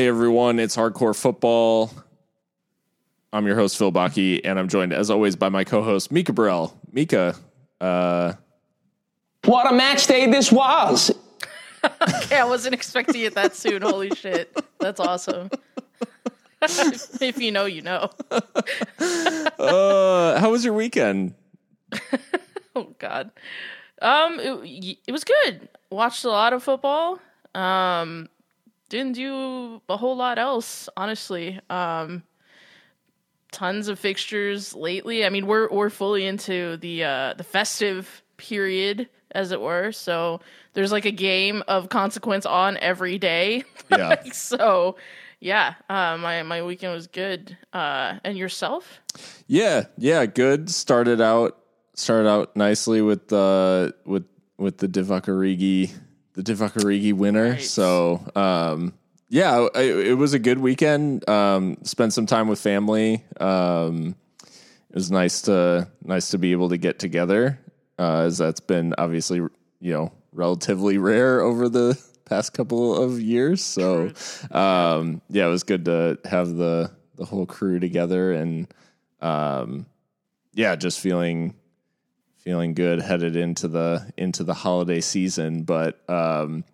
Hey everyone, it's Hardcore Football. I'm your host Phil Baki, and I'm joined as always by my co-host Mika Burrell. Mika, uh, What a match day this was! Okay, I wasn't expecting it that soon. Holy shit. That's awesome. if you know, you know. uh, how was your weekend? Oh god. Um it, it was good. Watched a lot of football. Um didn't do a whole lot else, honestly. Um tons of fixtures lately. I mean, we're we're fully into the uh the festive period as it were. So there's like a game of consequence on every day. Yeah. So yeah, uh, my my weekend was good. Uh, and yourself? Yeah, yeah, good. Started out started out nicely with the with with the Divock Origi the Divock Origi winner. Right. So um yeah, I, it was a good weekend. Um spent some time with family. Um it was nice to nice to be able to get together uh as that's been obviously, you know, relatively rare over the past couple of years. So um yeah, it was good to have the the whole crew together and um yeah, just feeling feeling good headed into the into the holiday season. But um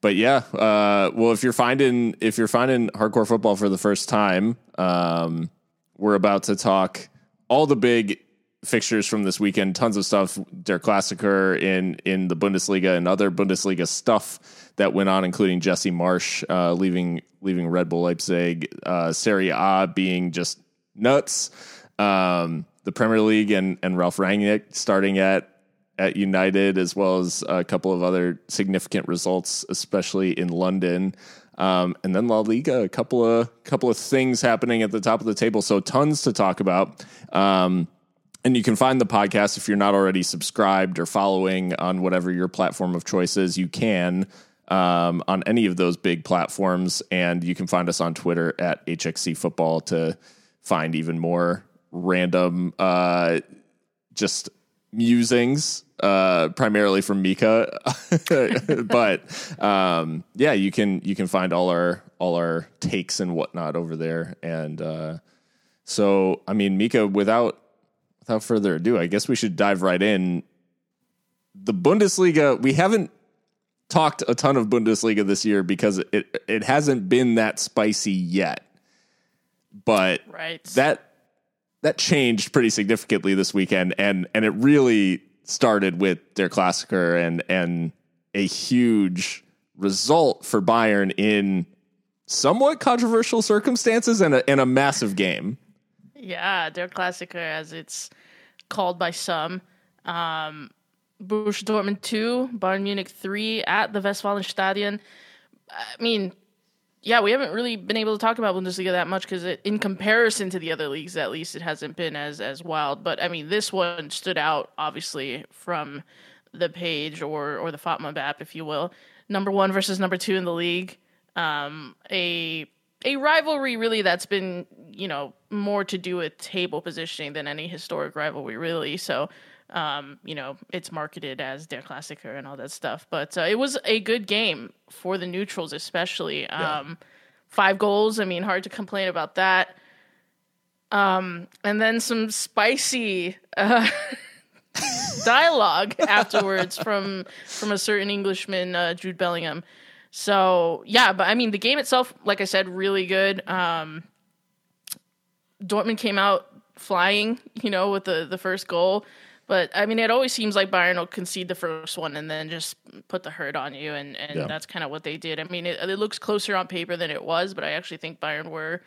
but yeah, uh well if you're finding if you're finding hardcore football for the first time, um we're about to talk all the big fixtures from this weekend, tons of stuff, Der Klassiker in in the Bundesliga and other Bundesliga stuff that went on, including Jesse Marsch uh, leaving leaving Red Bull Leipzig, uh, Serie A being just nuts, um, the Premier League and and Ralph Rangnick starting at at United, as well as a couple of other significant results, especially in London. Um, and then La Liga, a couple of couple of things happening at the top of the table. So tons to talk about. Um, and you can find the podcast if you're not already subscribed or following on whatever your platform of choice is. You can um, on any of those big platforms, and you can find us on Twitter at HXC Football to find even more random, uh, just musings, uh, primarily from Mika. but um, yeah, you can you can find all our all our takes and whatnot over there, and uh, so I mean, Mika, without without further ado, I guess we should dive right in. The Bundesliga, we haven't talked a ton of Bundesliga this year because it it hasn't been that spicy yet. But Right. that that changed pretty significantly this weekend and and it really started with Der Klassiker and and a huge result for Bayern in somewhat controversial circumstances and a, and a massive game. Yeah, Der Klassiker, as it's called by some. Um, Borussia Dortmund 2, Bayern Munich 3 at the Westfalenstadion. I mean, yeah, we haven't really been able to talk about Bundesliga that much because in comparison to the other leagues, at least it hasn't been as as wild. But I mean, this one stood out obviously from the page or or the FotMob app, if you will. Number one versus number two in the league. Um, a a rivalry really that's been you know more to do with table positioning than any historic rivalry really. So um, you know, it's marketed as Der Klassiker and all that stuff. But uh, it was a good game for the neutrals, especially. Um, Five goals. I mean, hard to complain about that. Um, and then some spicy uh, dialogue afterwards from from a certain Englishman, uh, Jude Bellingham. So yeah, but I mean, the game itself, like I said, really good. Um, Dortmund came out flying, you know, with the the first goal. But I mean, it always seems like Bayern will concede the first one and then just put the hurt on you, and, and Yeah. that's kind of what they did. I mean, it, it looks closer on paper than it was, but I actually think Bayern were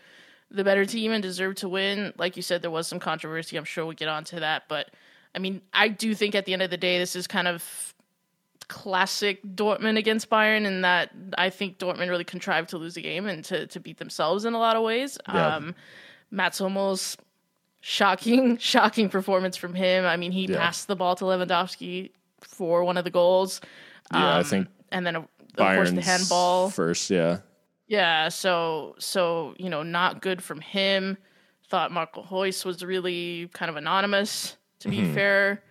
the better team and deserved to win. Like you said, there was some controversy. I'm sure we'll get onto that, but I mean, I do think at the end of the day, this is kind of classic Dortmund against Bayern, in that I think Dortmund really contrived to lose the game and to to beat themselves in a lot of ways. Yeah. Um, Mats Hummels shocking, shocking performance from him. I mean, he Yeah. passed the ball to Lewandowski for one of the goals. Yeah, I Um, think and then of course the handball. first, yeah. Yeah, so so you know, not good from him. Thought Marco Reus was really kind of anonymous, to be Mm-hmm. fair.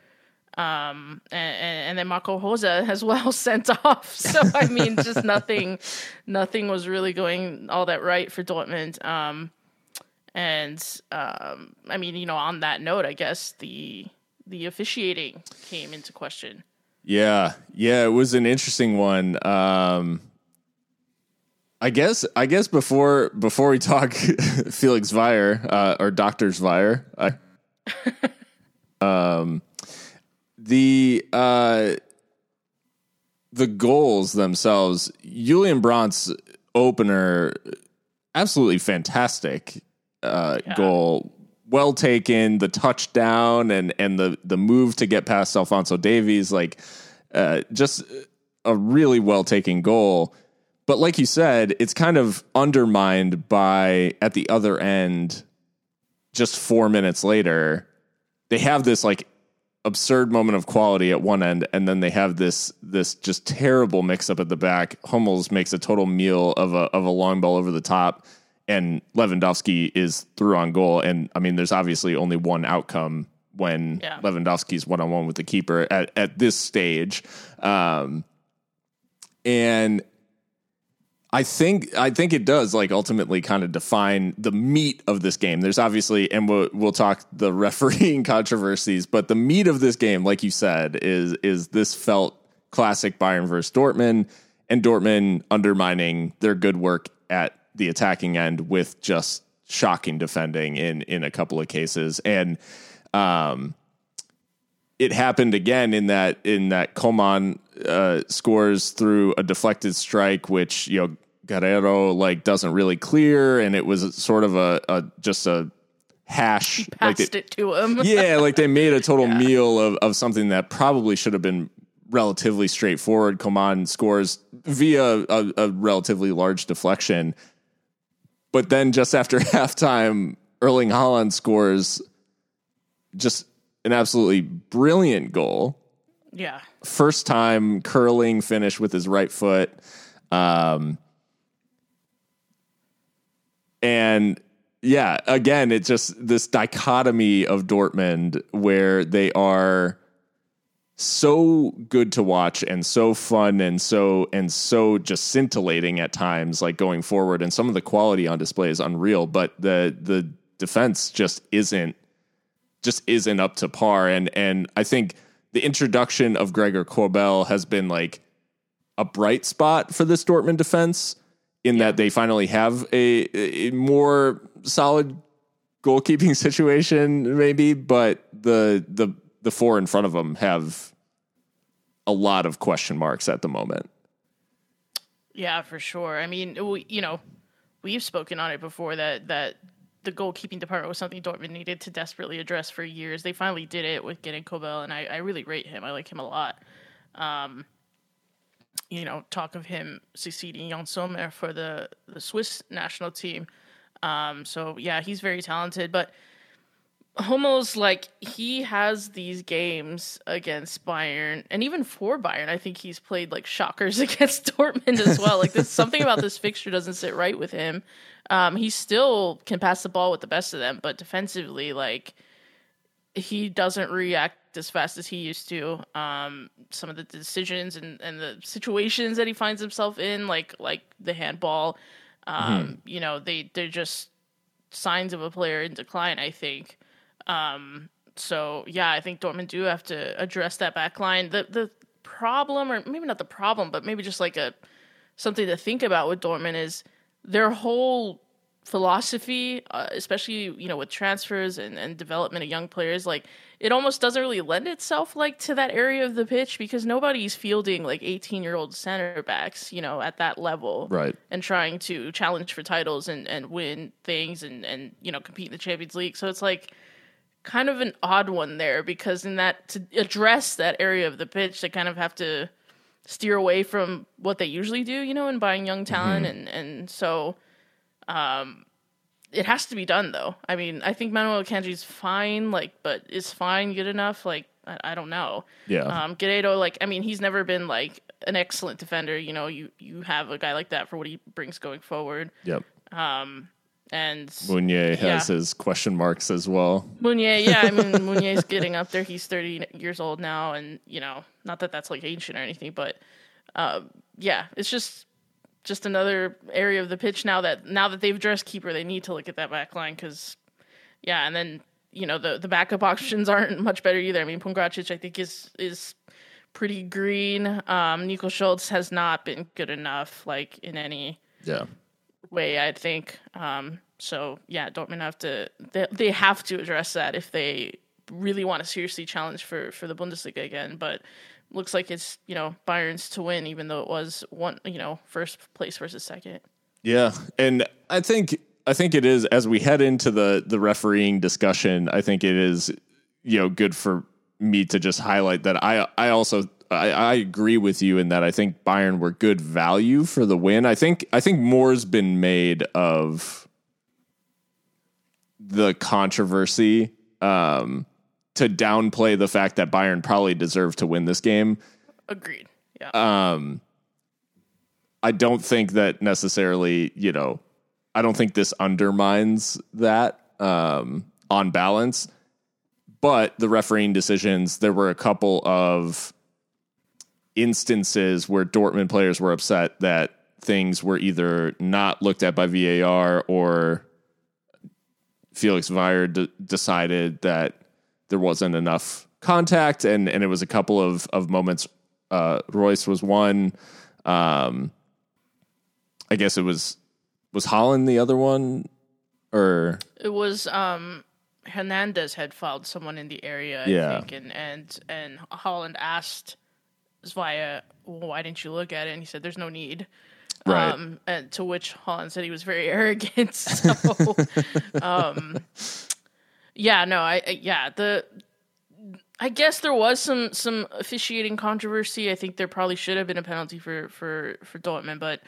Um, and, and then Marco Rose as well sent off. So I mean, just nothing, nothing was really going all that right for Dortmund. Um, and um, I mean, you know, on that note, I guess the the officiating came into question. Yeah, yeah, it was an interesting one. Um, I guess I guess before before we talk Felix Zwayer uh, or Doctor Zwayer, I, um, the uh, the goals themselves, Julian Brandt's opener, absolutely fantastic uh, Yeah. goal. Well taken, the touchdown and and the the move to get past Alfonso Davies, like uh, just a really well taken goal. But like you said, it's kind of undermined by at the other end. Just four minutes later, they have this like absurd moment of quality at one end, and then they have this this just terrible mix up at the back. Hummels makes a total meal of a of a long ball over the top, and Lewandowski is through on goal. And I mean, there's obviously only one outcome when Yeah. Lewandowski's one on one with the keeper at at this stage, um, and I think I think it does like ultimately kind of define the meat of this game. There's obviously, and we'll we'll talk the refereeing controversies, but the meat of this game, like you said, is is this felt classic Bayern versus Dortmund, and Dortmund undermining their good work at the attacking end with just shocking defending in in a couple of cases, and um, it happened again in that in that Coman uh, scores through a deflected strike, which you know Guerreiro like doesn't really clear, and it was sort of a, a just a hash. like Passed they- it to him. yeah, like they made a total meal of of something that probably should have been relatively straightforward. Coman scores via a, a relatively large deflection, but then just after halftime, Erling Haaland scores just an absolutely brilliant goal. yeah. First time curling finish with his right foot. Um, and yeah, again, it's just this dichotomy of Dortmund where they are so good to watch and so fun and so and so just scintillating at times like going forward. And some of the quality on display is unreal but the the defense just isn't just isn't up to par. And and I think the introduction of Gregor Kobel has been like a bright spot for this Dortmund defense in that they finally have a, a more solid goalkeeping situation maybe but the the the four in front of them have a lot of question marks at the moment Yeah, for sure. I mean, we, you know, we've spoken on it before that that the goalkeeping department was something Dortmund needed to desperately address for years. They finally did it with getting Kobel, and I, I really rate him. I like him a lot. Um, you know, talk of him succeeding Yann Sommer for the the Swiss national team. Um, so yeah, he's very talented, but Hummels, like he has these games against Bayern, and even for Bayern, I think he's played like shockers against Dortmund as well. Like this, something about this fixture doesn't sit right with him. Um, he still can pass the ball with the best of them, but defensively, like he doesn't react as fast as he used to. Um, some of the decisions and, and the situations that he finds himself in, like like the handball, um, you know, they they're just signs of a player in decline. I think. Um, so yeah, I think Dortmund do have to address that back line. The the problem, or maybe not the problem, but maybe just like a something to think about with Dortmund is their whole philosophy, uh, especially you know with transfers and, and development of young players, like it almost doesn't really lend itself like to that area of the pitch because nobody's fielding like 18 year old center backs, you know, at that level, Right. And trying to challenge for titles and and win things and and you know compete in the Champions League. So it's like kind of an odd one there because in that to address that area of the pitch, they kind of have to steer away from what they usually do, you know, in buying young talent and and so um it has to be done though. I mean, I think Manuel Akanji's fine, like, but is fine good enough? Like, I, I don't know. Yeah. Um, Guerreiro, like, I mean, he's never been like an excellent defender. You know, you you have a guy like that for what he brings going forward. yep. And Meunier has Yeah. his question marks as well. Meunier, yeah, I mean Meunier's getting up there. He's 30 years old now, and you know, not that that's like ancient or anything, but uh, yeah, it's just just another area of the pitch now that now that they've dressed keeper, they need to look at that back line because yeah, and then you know the the backup options aren't much better either. I mean, Pongracic I think is is pretty green. Um, Nico Schulz has not been good enough, like in any Yeah. Way, I think. Um, so yeah, Dortmund have to they, they have to address that if they really want to seriously challenge for for the Bundesliga again. But looks like it's you know Bayern's to win, even though it was one you know first place versus second. Yeah, and I think I think it is as we head into the the refereeing discussion. I think it is you know good for me to just highlight that I I also I, I agree with you in that I think Bayern were good value for the win. I think I think more's been made of the controversy um, to downplay the fact that Bayern probably deserved to win this game. Agreed. Yeah. Um, I don't think that necessarily, you know, I don't think this undermines that um, on balance. But the refereeing decisions, there were a couple of instances where Dortmund players were upset that things were either not looked at by VAR or Felix Zwayer d- decided that there wasn't enough contact, and and it was a couple of of moments. Uh, Reus was one. Um, I guess it was was Haaland the other one, or it was um Hernandez had fouled someone in the area, I Yeah. think, and and and Haaland asked Zwayer, well, "Why didn't you look at it?" And he said, "There's no need." Right. Um, and to which Haaland said he was very arrogant. So, um, yeah, no, I, I yeah the. I guess there was some some officiating controversy. I think there probably should have been a penalty for for for Dortmund, but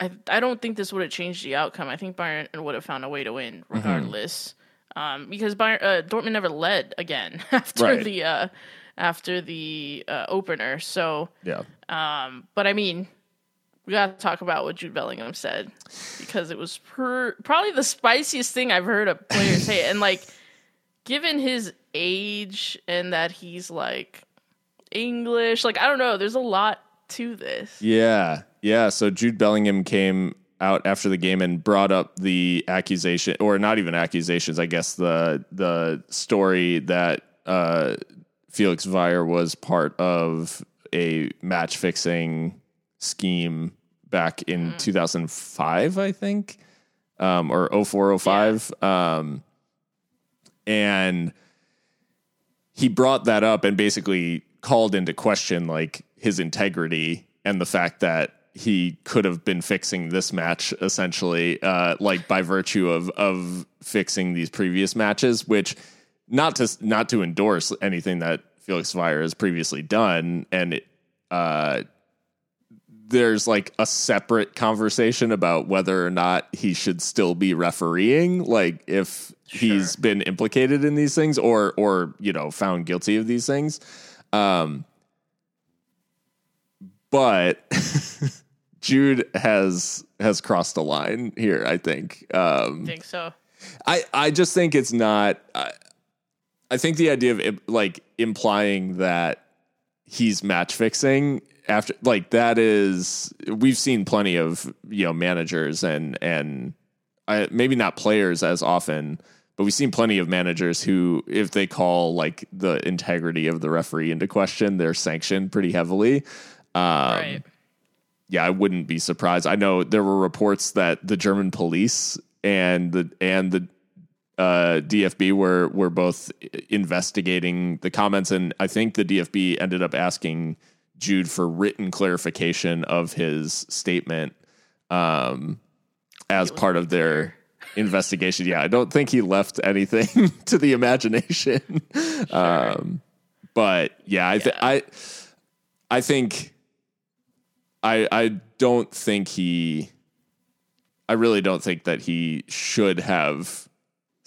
I I don't think this would have changed the outcome. I think Bayern would have found a way to win regardless, um, because Bayern uh, Dortmund never led again after Right. the uh, after the uh, opener. So, yeah, um, but I mean, we got to talk about what Jude Bellingham said because it was per- probably the spiciest thing I've heard a player say, and like, given his age and that he's like English, like I don't know, there's a lot to this. yeah, yeah. So Jude Bellingham came out after the game and brought up the accusation, or not even accusations. I guess the the story that uh, Felix Zwayer was part of a match fixing scheme back in 2005, I think, um, or 0405. Um, and he brought that up and basically called into question like his integrity and the fact that he could have been fixing this match essentially uh like by virtue of of fixing these previous matches which not to not to endorse anything that Felix Zwayer has previously done and it uh there's like a separate conversation about whether or not he should still be refereeing like if he's been implicated in these things or or you know found guilty of these things um but Jude has has crossed a line here I think um I think so. I I just think it's not. I, I think the idea of like implying that he's match fixing after like that is we've seen plenty of you know managers and and I, maybe not players as often but we've seen plenty of managers who if they call like the integrity of the referee into question they're sanctioned pretty heavily um, right. yeah, I wouldn't be surprised. I know there were reports that the German police and the and the uh, DFB were were both investigating the comments, and I think the DFB ended up asking Jude for written clarification of his statement um, as part of their investigation. Yeah, I don't think he left anything to the imagination. Um, but yeah, I th- I I think I I don't think he I really don't think that he should have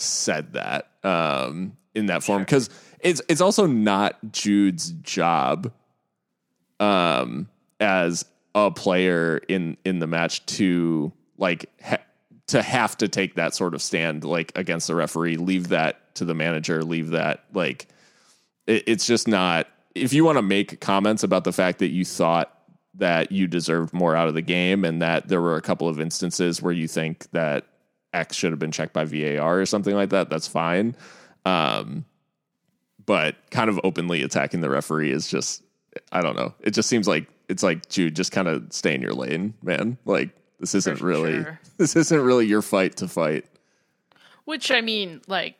said that um in that form cuz it's it's also not Jude's job um as a player in in the match to like ha- to have to take that sort of stand like against the referee. Leave that to the manager. Leave that like it, it's just not. If you want to make comments about the fact that you thought that you deserved more out of the game and that there were a couple of instances where you think that X should have been checked by VAR or something like that, that's fine. Um, but kind of openly attacking the referee is just, I don't know. It just seems like it's like, Jude, just kind of stay in your lane, man. Like this isn't For really, sure. this isn't really your fight to fight. Which I mean, like,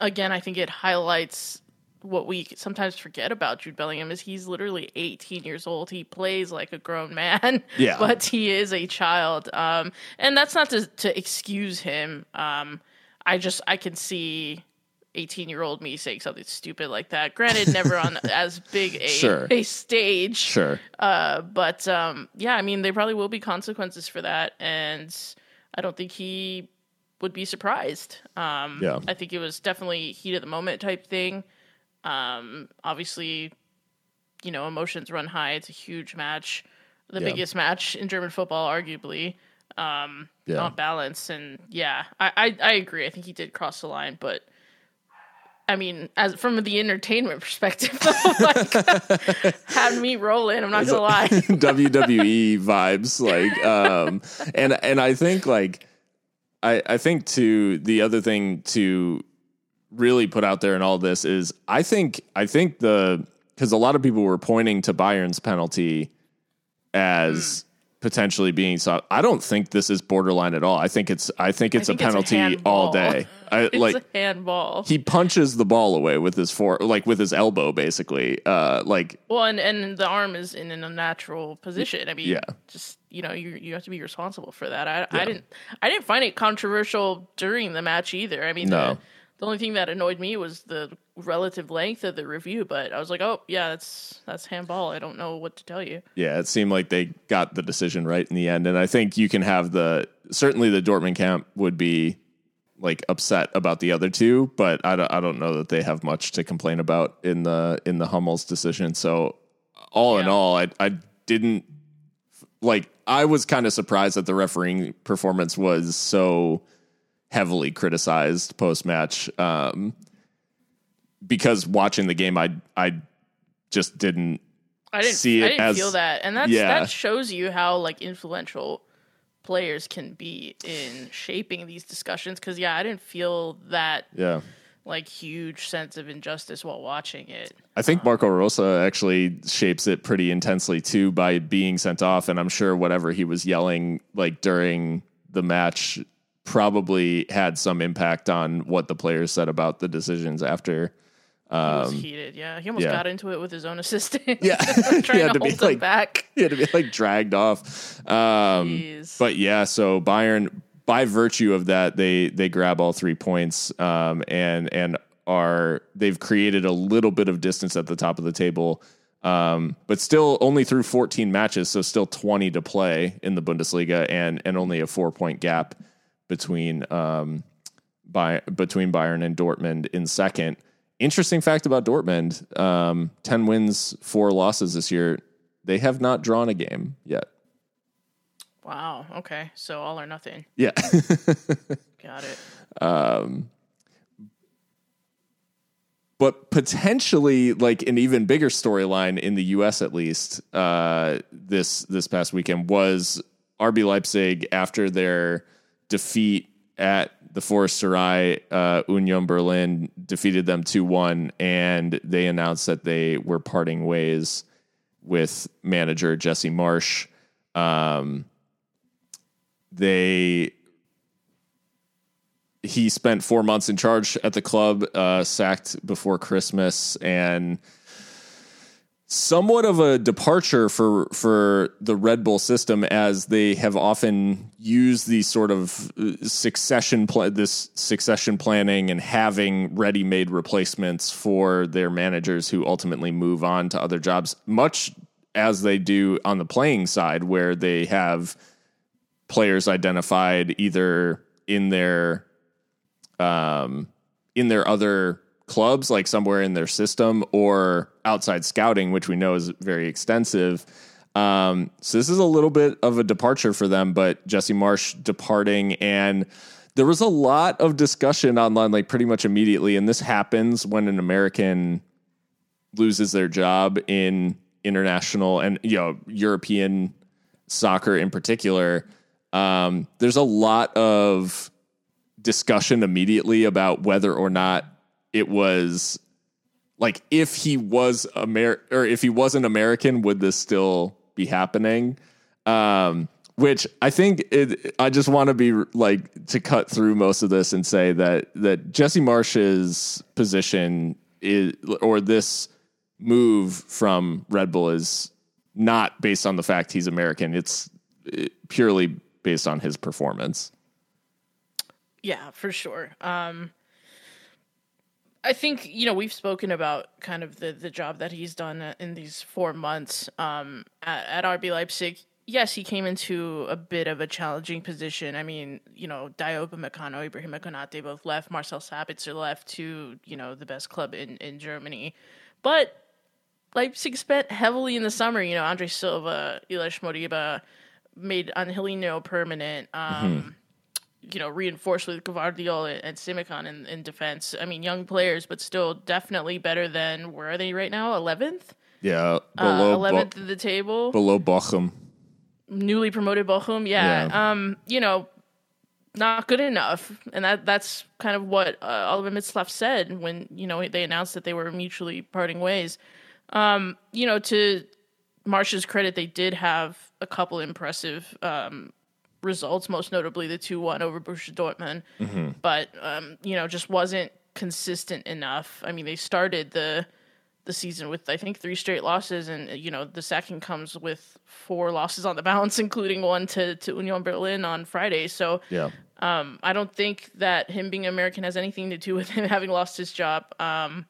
again, I think it highlights what we sometimes forget about Jude Bellingham is he's literally 18 years old. He plays like a grown man, Yeah. but he is a child. Um, and that's not to, to excuse him. Um, I just I can see 18 year old me saying something stupid like that. Granted, never on as big a, Sure. a stage, Sure. uh, but um, yeah, I mean, there probably will be consequences for that, and I don't think he would be surprised. Um, Yeah. I think it was definitely heat of the moment type thing. Um, obviously, you know, emotions run high. It's a huge match, the Yeah. biggest match in German football, arguably. Um, Yeah. Not balanced, and yeah, I, I I agree. I think he did cross the line, but. I mean, as from the entertainment perspective, like had me rolling. I'm not gonna lie. WWE vibes like um and and I think like I I think to the other thing to really put out there in all this is I think I think the cuz a lot of people were pointing to Bayern's penalty as potentially being so I don't think this is borderline at all. I think it's I think it's think a it's a penalty handball. all day. I It's like a handball. he punches the ball away with his fore like with his elbow basically. Uh like Well, and, and the arm is in an unnatural position. I mean, Yeah. just you know, you you have to be responsible for that. I, I didn't I didn't find it controversial during the match either. I mean, No. the, the only thing that annoyed me was the relative length of the review. But I was like, oh yeah, that's that's handball. I don't know what to tell you. Yeah, it seemed like they got the decision right in the end, and I think you can have the certainly the Dortmund camp would be like upset about the other two, but I don't, I don't know that they have much to complain about in the in the Hummel's decision. So all in all, I I didn't like I was kind of surprised that the refereeing performance was so heavily criticized post match um, because watching the game, I I just didn't I didn't See it. I didn't as- feel that, and that's Yeah. that shows you how like influential players can be in shaping these discussions. Because yeah, I didn't feel that yeah. like huge sense of injustice while watching it. I think Marco Rose actually shapes it pretty intensely too by being sent off, and I'm sure whatever he was yelling like during the match probably had some impact on what the players said about the decisions after. He was heated. Yeah, he almost Um, yeah. got into it with his own assistant. Yeah. trying He had to, to be, like- back. He had to be like dragged off. Um, but yeah, so Bayern, by virtue of that, they they grab all three points, um, and and are they've created a little bit of distance at the top of the table, um, but still only through 14 matches, so still 20 to play in the Bundesliga, and and only a four point gap between um, by between Bayern and Dortmund in second. Interesting fact about Dortmund: um, 10 wins, four losses this year. They have not drawn a game yet. Wow. Okay. So all or nothing. Yeah. Got it. Um, but potentially like an even bigger storyline in the US at least uh, this this past weekend was RB Leipzig after their defeat at the Försterei uh, Union Berlin defeated them 2-1 and they announced that they were parting ways with manager Jesse Marsch. Um, they he spent four months in charge at the club, uh, sacked before Christmas, and somewhat of a departure for for the Red Bull system, as they have often used these sort of uh, succession pla- this succession planning and having ready made replacements for their managers who ultimately move on to other jobs, much as they do on the playing side, where they have players identified either in their um, in their other clubs, like somewhere in their system, or outside scouting, which we know is very extensive. Um, so this is a little bit of a departure for them, but Jesse Marsch departing and there was a lot of discussion online like pretty much immediately and this happens when an American loses their job in international and you know European soccer in particular. Um, there's a lot of discussion immediately about whether or not it was like if he was Amer or if he wasn't American, would this still be happening? Um, which I think it, I just want to be like to cut through most of this and say that that Jesse Marsch's position is or this move from Red Bull is not based on the fact he's American. It's purely based on his performance. Yeah, for sure. Um, I think you know we've spoken about kind of the the job that he's done in these four months um, at, at RB Leipzig. Yes, he came into a bit of a challenging position. I mean, you know, Dayot Upamecano, Ibrahim Konate both left. Marcel Sabitzer left to you know the best club in in Germany, but Leipzig spent heavily in the summer. You know, Andre Silva, Ilaix Moriba made Angelino permanent. Um, mm-hmm you know, reinforced with Gvardiol and Simakan in, in defense. I mean, young players, but still definitely better than where are they right now? Eleventh. Yeah, uh, eleventh uh, at the table. Below Bochum. Newly promoted Bochum. Yeah. yeah. Um. You know, not good enough, and that that's kind of what uh, Oliver Mintzlaff said when you know they announced that they were mutually parting ways. Um. You know, to Marsch's credit, they did have a couple impressive um, results, most notably the 2 1 over Borussia Dortmund. Mm-hmm. But, um, you know, just wasn't consistent enough. I mean, they started the the season with I think three straight losses, and you know the second comes with four losses on the bounce, including one to to Union Berlin on Friday. So yeah, um, I don't think that him being American has anything to do with him having lost his job. Um,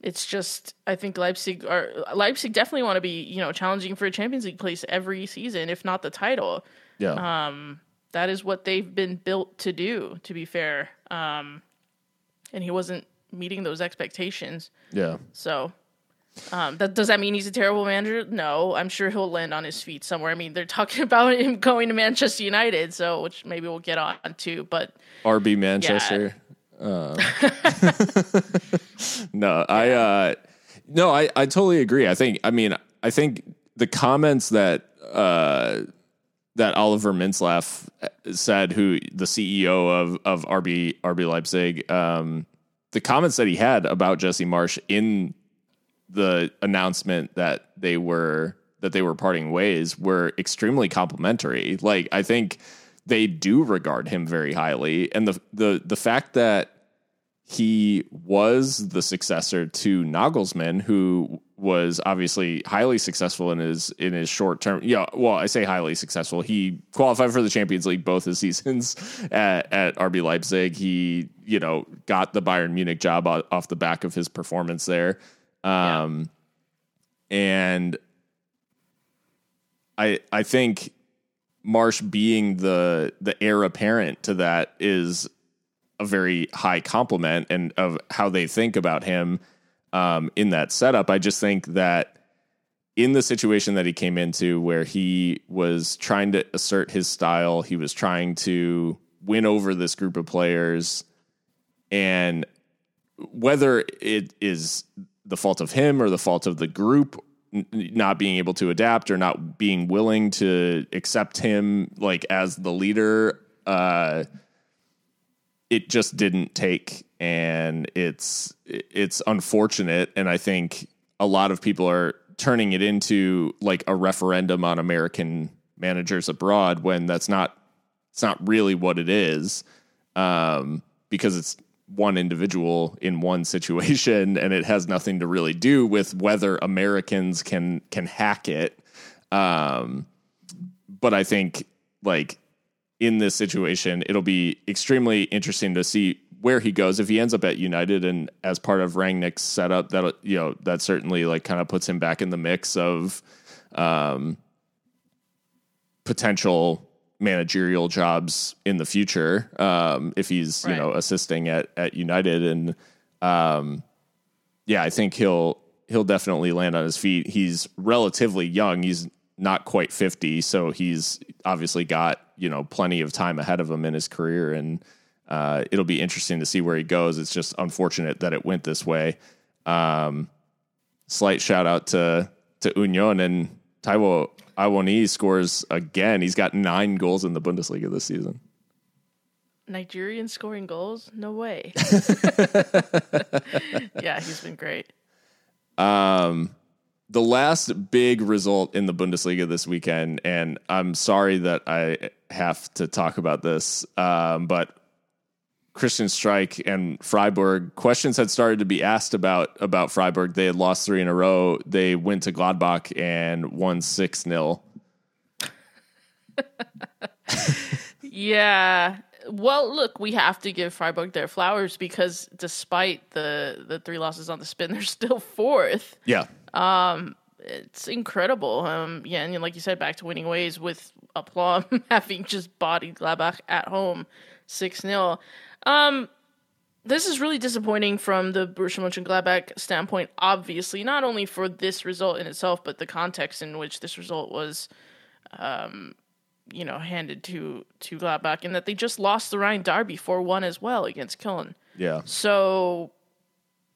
it's just I think Leipzig are Leipzig definitely want to be you know challenging for a Champions League place every season, if not the title. Yeah. Um, that is what they've been built to do. To be fair, um, and he wasn't meeting those expectations. Yeah. So, um, that does that mean he's a terrible manager? No, I'm sure he'll land on his feet somewhere. I mean, they're talking about him going to Manchester United, so which maybe we'll get on to. But RB Manchester. Yeah. Uh. no, I uh, no, I I totally agree. I think I mean I think the comments that uh that Oliver Mintzlaff said, who the CEO of of RB RB Leipzig, um, the comments that he had about Jesse Marsch in the announcement that they were that they were parting ways were extremely complimentary. Like I think they do regard him very highly, and the the the fact that he was the successor to Nagelsmann, who was obviously highly successful in his in his short term. Yeah, well, I say highly successful. He qualified for the Champions League both his seasons at, at RB Leipzig. He, you know, got the Bayern Munich job off the back of his performance there. Um, yeah. and I I think Marsch being the the heir apparent to that is a very high compliment and of how they think about him um, in that setup. I just think that in the situation that he came into, where he was trying to assert his style, he was trying to win over this group of players, and whether it is the fault of him or the fault of the group not being able to adapt or not being willing to accept him like as the leader uh it just didn't take and it's it's unfortunate and i think a lot of people are turning it into like a referendum on american managers abroad when that's not it's not really what it is um, because it's one individual in one situation and it has nothing to really do with whether americans can can hack it. Um, but i think like in this situation, it'll be extremely interesting to see where he goes if he ends up at United and as part of Rangnick's setup. That you know that certainly like kind of puts him back in the mix of um, potential managerial jobs in the future um, if he's right. you know assisting at at United and um, yeah, I think he'll he'll definitely land on his feet. He's relatively young. He's not quite 50, so he's obviously got, you know, plenty of time ahead of him in his career and uh, it'll be interesting to see where he goes. It's just unfortunate that it went this way. Um, slight shout out to to Union and Taiwo Awoniyi scores again. He's got nine goals in the Bundesliga this season. Nigerian scoring goals? No way. yeah, he's been great. Um, the last big result in the Bundesliga this weekend, and I'm sorry that I have to talk about this, um, but Christian Streich and Freiburg. Questions had started to be asked about about Freiburg. They had lost three in a row. They went to Gladbach and won six 0 Yeah. Well, look, we have to give Freiburg their flowers because despite the the three losses on the spin, they're still fourth. Yeah, It's incredible. Um, yeah, and like you said, back to winning ways with Aplomb having just bodied Gladbach at home, six 0 Um, this is really disappointing from the Borussia Mönchengladbach standpoint. Obviously, not only for this result in itself, but the context in which this result was, um, you know, handed to to Gladbach, and that they just lost the Rhine Derby four one as well against Köln. yeah, So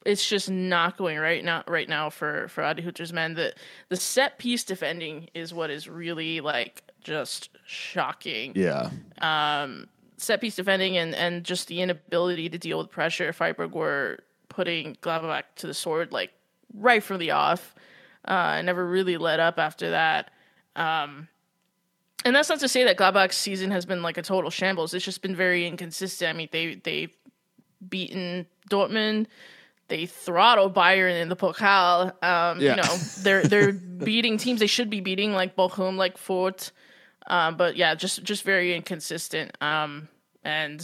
it's just not going right now right now for for Adi Hutter's men. The the set piece defending is what is really like just shocking. yeah, Um Set piece defending and and just the inability to deal with pressure. Freiburg were putting Gladbach to the sword like right from the off. Uh, never really let up after that. Um, and that's not to say that Gladbach's season has been like a total shambles. It's just been very inconsistent. I mean, they they beaten Dortmund. They throttle Bayern in the Pokal. Um, Yeah. You know, they're they're beating teams they should be beating, like Bochum, like Fürth. Um, but yeah, just just very inconsistent. Um, and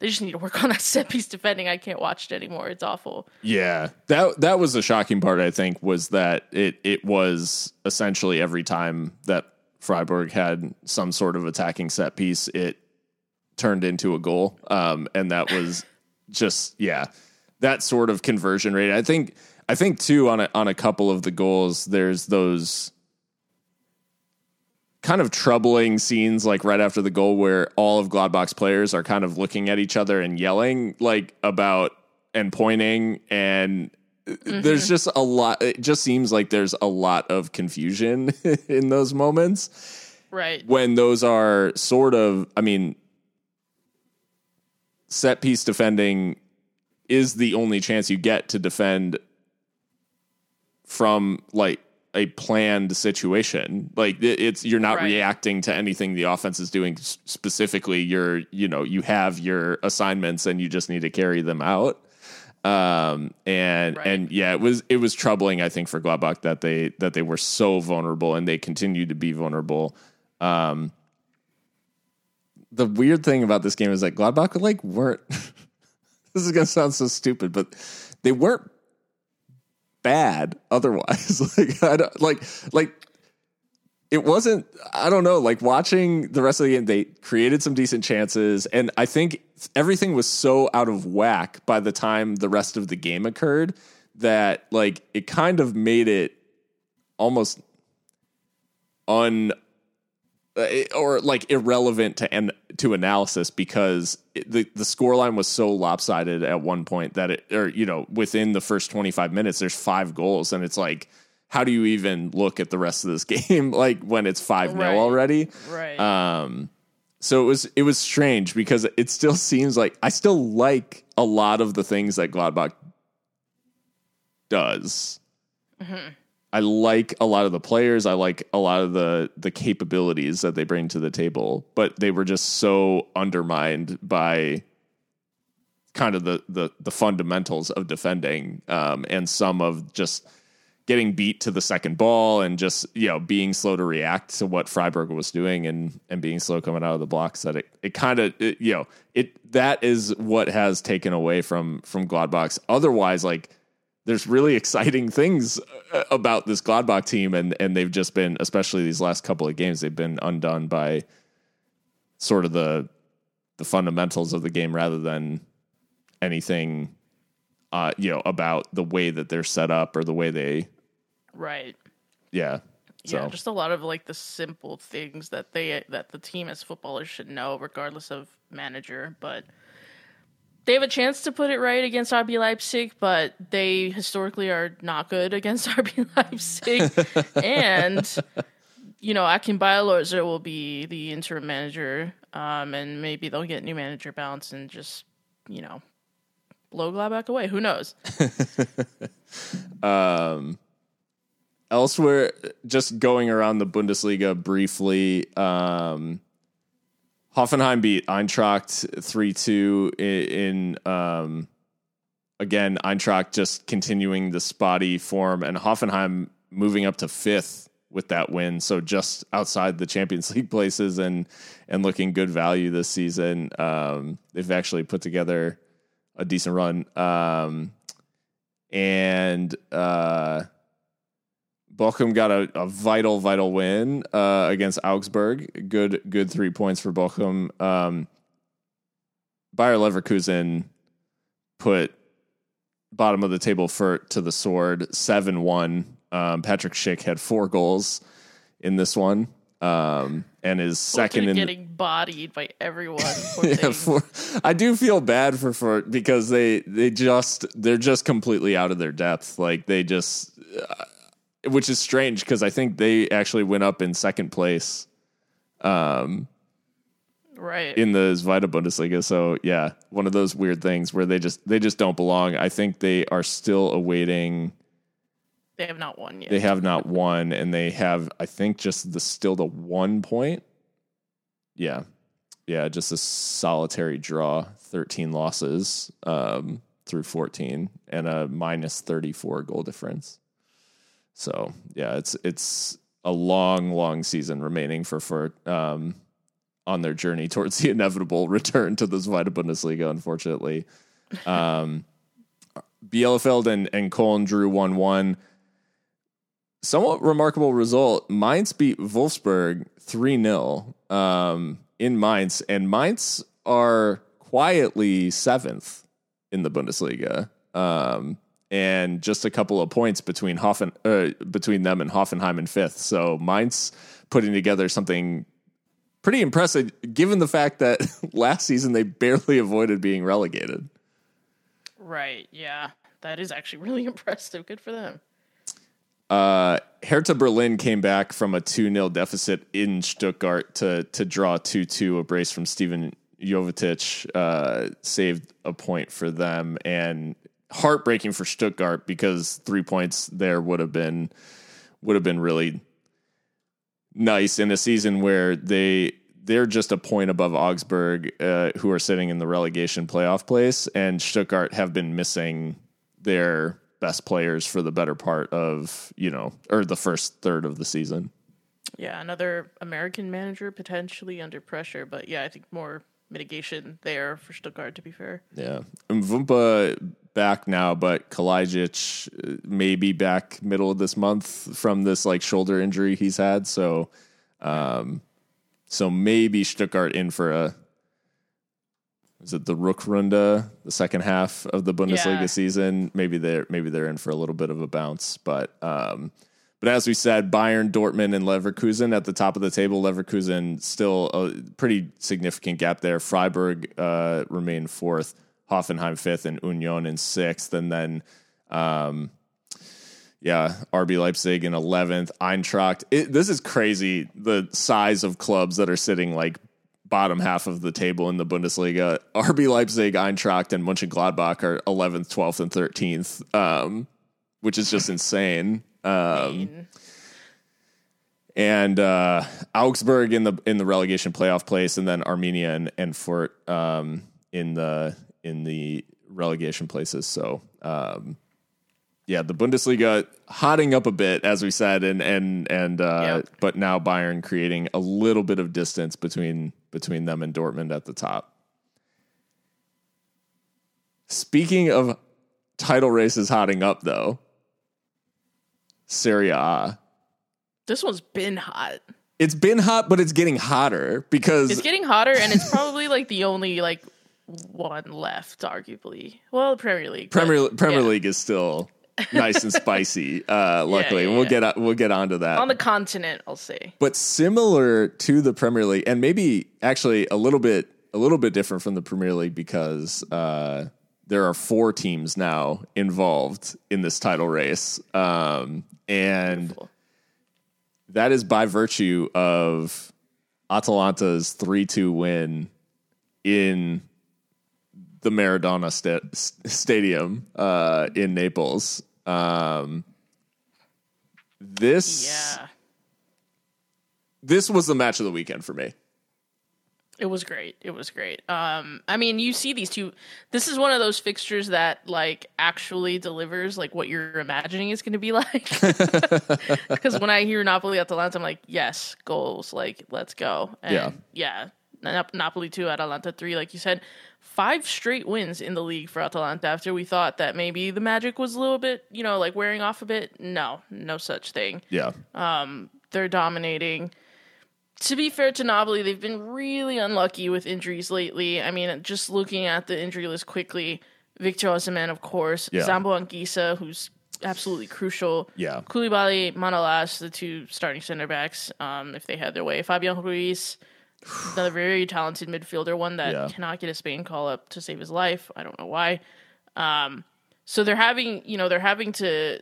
they just need to work on that set piece defending. I can't watch it anymore. It's awful. yeah. That that was the shocking part. I think was that it it was essentially every time that Freiburg had some sort of attacking set piece, it turned into a goal, um, and that was just yeah that sort of conversion rate. I think I think too on a, on a couple of the goals, there's those kind of troubling scenes like right after the goal where all of Gladbach's players are kind of looking at each other and yelling like about and pointing and mm-hmm. there's just a lot it just seems like there's a lot of confusion in those moments Right. when those are sort of I mean set piece defending is the only chance you get to defend from like a planned situation. Like it's you're not Right. reacting to anything the offense is doing specifically. You're you know you have your assignments and you just need to carry them out. Um and Right. and yeah, it was it was troubling I think for Gladbach that they that they were so vulnerable and they continue to be vulnerable. Um the weird thing about this game is that Gladbach like weren't this is gonna sound so stupid, but they weren't bad otherwise. like I don't like like it wasn't I don't know, like watching the rest of the game, they created some decent chances, and I think everything was so out of whack by the time the rest of the game occurred that like it kind of made it almost un or like irrelevant to an, to analysis because it, the the scoreline was so lopsided at one point that it or you know within the first 25 minutes there's five goals and it's like how do you even look at the rest of this game like when it's 5 Right. nil already Right. um so it was it was strange because it still seems like I still like a lot of the things that Gladbach does. I like a lot of the players. I like a lot of the the capabilities that they bring to the table, but they were just so undermined by kind of the the, the fundamentals of defending um, and some of just getting beat to the second ball and just you know being slow to react to what Freiburg was doing and and being slow coming out of the blocks that it it kind of you know it that is what has taken away from from Gladbach's otherwise like there's really exciting things uh, about this Gladbach team and and they've just been especially these last couple of games they've been undone by sort of the the fundamentals of the game rather than anything uh, you know, about the way that they're set up or the way they, Right. yeah. So Yeah, just a lot of like the simple things that they that the team as footballers should know, regardless of manager. But they have a chance to put it right against RB Leipzig, but they historically are not good against RB Leipzig. and you know, Achim Beierlorzer will be the interim manager, um, and maybe they'll get new manager bounce and just you know blow Gladbach away. Who knows? um, elsewhere, just going around the Bundesliga briefly. Um, Hoffenheim beat Eintracht three two in, in um, again Eintracht just continuing the spotty form and Hoffenheim moving up to fifth with that win, so just outside the Champions League places and and looking good value this season. Um, they've actually put together a decent run, um, and uh, Bochum got a, a vital, vital win uh, against Augsburg. Good, good three points Fürth Bochum. Um, Bayer Leverkusen put bottom of the table Fürth to the sword seven one. Um, Patrick Schick had four goals in this one, um, and is second in. getting bodied by everyone. Yeah, for, I do feel bad Fürth for because they they just they're just completely out of their depth. Like they just, uh, which is strange because I think they actually went up in second place um, right. in the Zweite Bundesliga. So yeah, one of those weird things where they just they just don't belong. I think they are still awaiting. They have not won yet. They have not won, and they have I think just the still the one point. Yeah, yeah, just a solitary draw, thirteen losses um, through fourteen, and a minus thirty four goal difference. So yeah, it's it's a long, long season remaining for Fürth um, on their journey towards the inevitable return to the Zweite Bundesliga. Unfortunately, um, Bielefeld and and Köln drew one one. Somewhat remarkable result. Mainz beat Wolfsburg three 0 um, in Mainz, and Mainz are quietly seventh in the Bundesliga. Um, and just a couple of points between Hoffen, uh, between them and Hoffenheim in fifth. So Mainz putting together something pretty impressive, given the fact that last season they barely avoided being relegated. Right. Yeah. That is actually really impressive. Good for them. Uh, Hertha Berlin came back from a 2 0 deficit in Stuttgart to to draw 2 2. A brace from Stevan Jovetic uh, saved a point for them. And heartbreaking for Stuttgart because three points there would have been would have been really nice in a season where they they're just a point above Augsburg, uh, who are sitting in the relegation playoff place, and Stuttgart have been missing their best players for the better part of you know or the first third of the season. Yeah. Another American manager potentially under pressure, but yeah, I think more mitigation there for Stuttgart, to be fair. Yeah, and Mvumpa back now, but Kalajdzic uh, may be back middle of this month from this like shoulder injury he's had. So, um, so maybe Stuttgart in for a. Is it the Rückrunde, the second half of the Bundesliga Yeah. season? Maybe they're maybe they're in for a little bit of a bounce, but um, but as we said, Bayern, Dortmund, and Leverkusen at the top of the table. Leverkusen still a pretty significant gap there. Freiburg uh, remain fourth, Hoffenheim fifth, and Union in sixth, and then. Um, yeah, RB Leipzig in 11th, Eintracht. It, this is crazy the size of clubs that are sitting like bottom half of the table in the Bundesliga. RB Leipzig, Eintracht, and Mönchengladbach are 11th, 12th, and 13th, um, which is just insane. Um, and uh, Augsburg in the in the relegation playoff place, and then Arminia and, and Fürth um, in the in the relegation places. So um, yeah, the Bundesliga hotting up a bit, as we said, and and and uh, but now Bayern creating a little bit of distance between between them and Dortmund at the top. Speaking of title races hotting up, though, Serie A. This one's been hot. It's been hot, but it's getting hotter because It's getting hotter, and it's probably like the only like one left, arguably. Well, Premier League. but- Premier Premier yeah. League is still nice and spicy. Uh, luckily, yeah, and we'll yeah. get we'll get onto that. on the continent, I'll say. but similar to the Premier League, and maybe actually a little bit a little bit different from the Premier League because uh, there are four teams now involved in this title race, um, and Beautiful. that is by virtue of Atalanta's three two win in the Maradona sta- Stadium uh, in Naples. Um, this Yeah. this was the match of the weekend for me. It was great. It was great. Um, I mean, you see these two. This is one of those fixtures that like actually delivers like what you're imagining it's going to be like. Because when I hear Napoli at Atalanta, I'm like, yes, goals. Like, let's go. And Yeah. yeah. Nap- Napoli two, Atalanta three. Like you said, five straight wins in the league for Atalanta. After we thought that maybe the magic was a little bit, you know, like wearing off a bit. No, no such thing Yeah, they're dominating. To be fair to Napoli, they've been really unlucky with injuries lately. I mean, just looking at the injury list quickly, Victor Osimhen, of course, Yeah. Zambo Anguissa, who's absolutely crucial. Yeah. Koulibaly, Manolas, the two starting center backs, um, if they had their way. Fabian Ruiz, another very talented midfielder, one that Yeah. cannot get a Spain call up to save his life. I don't know why. Um, so they're having, you know, they're having to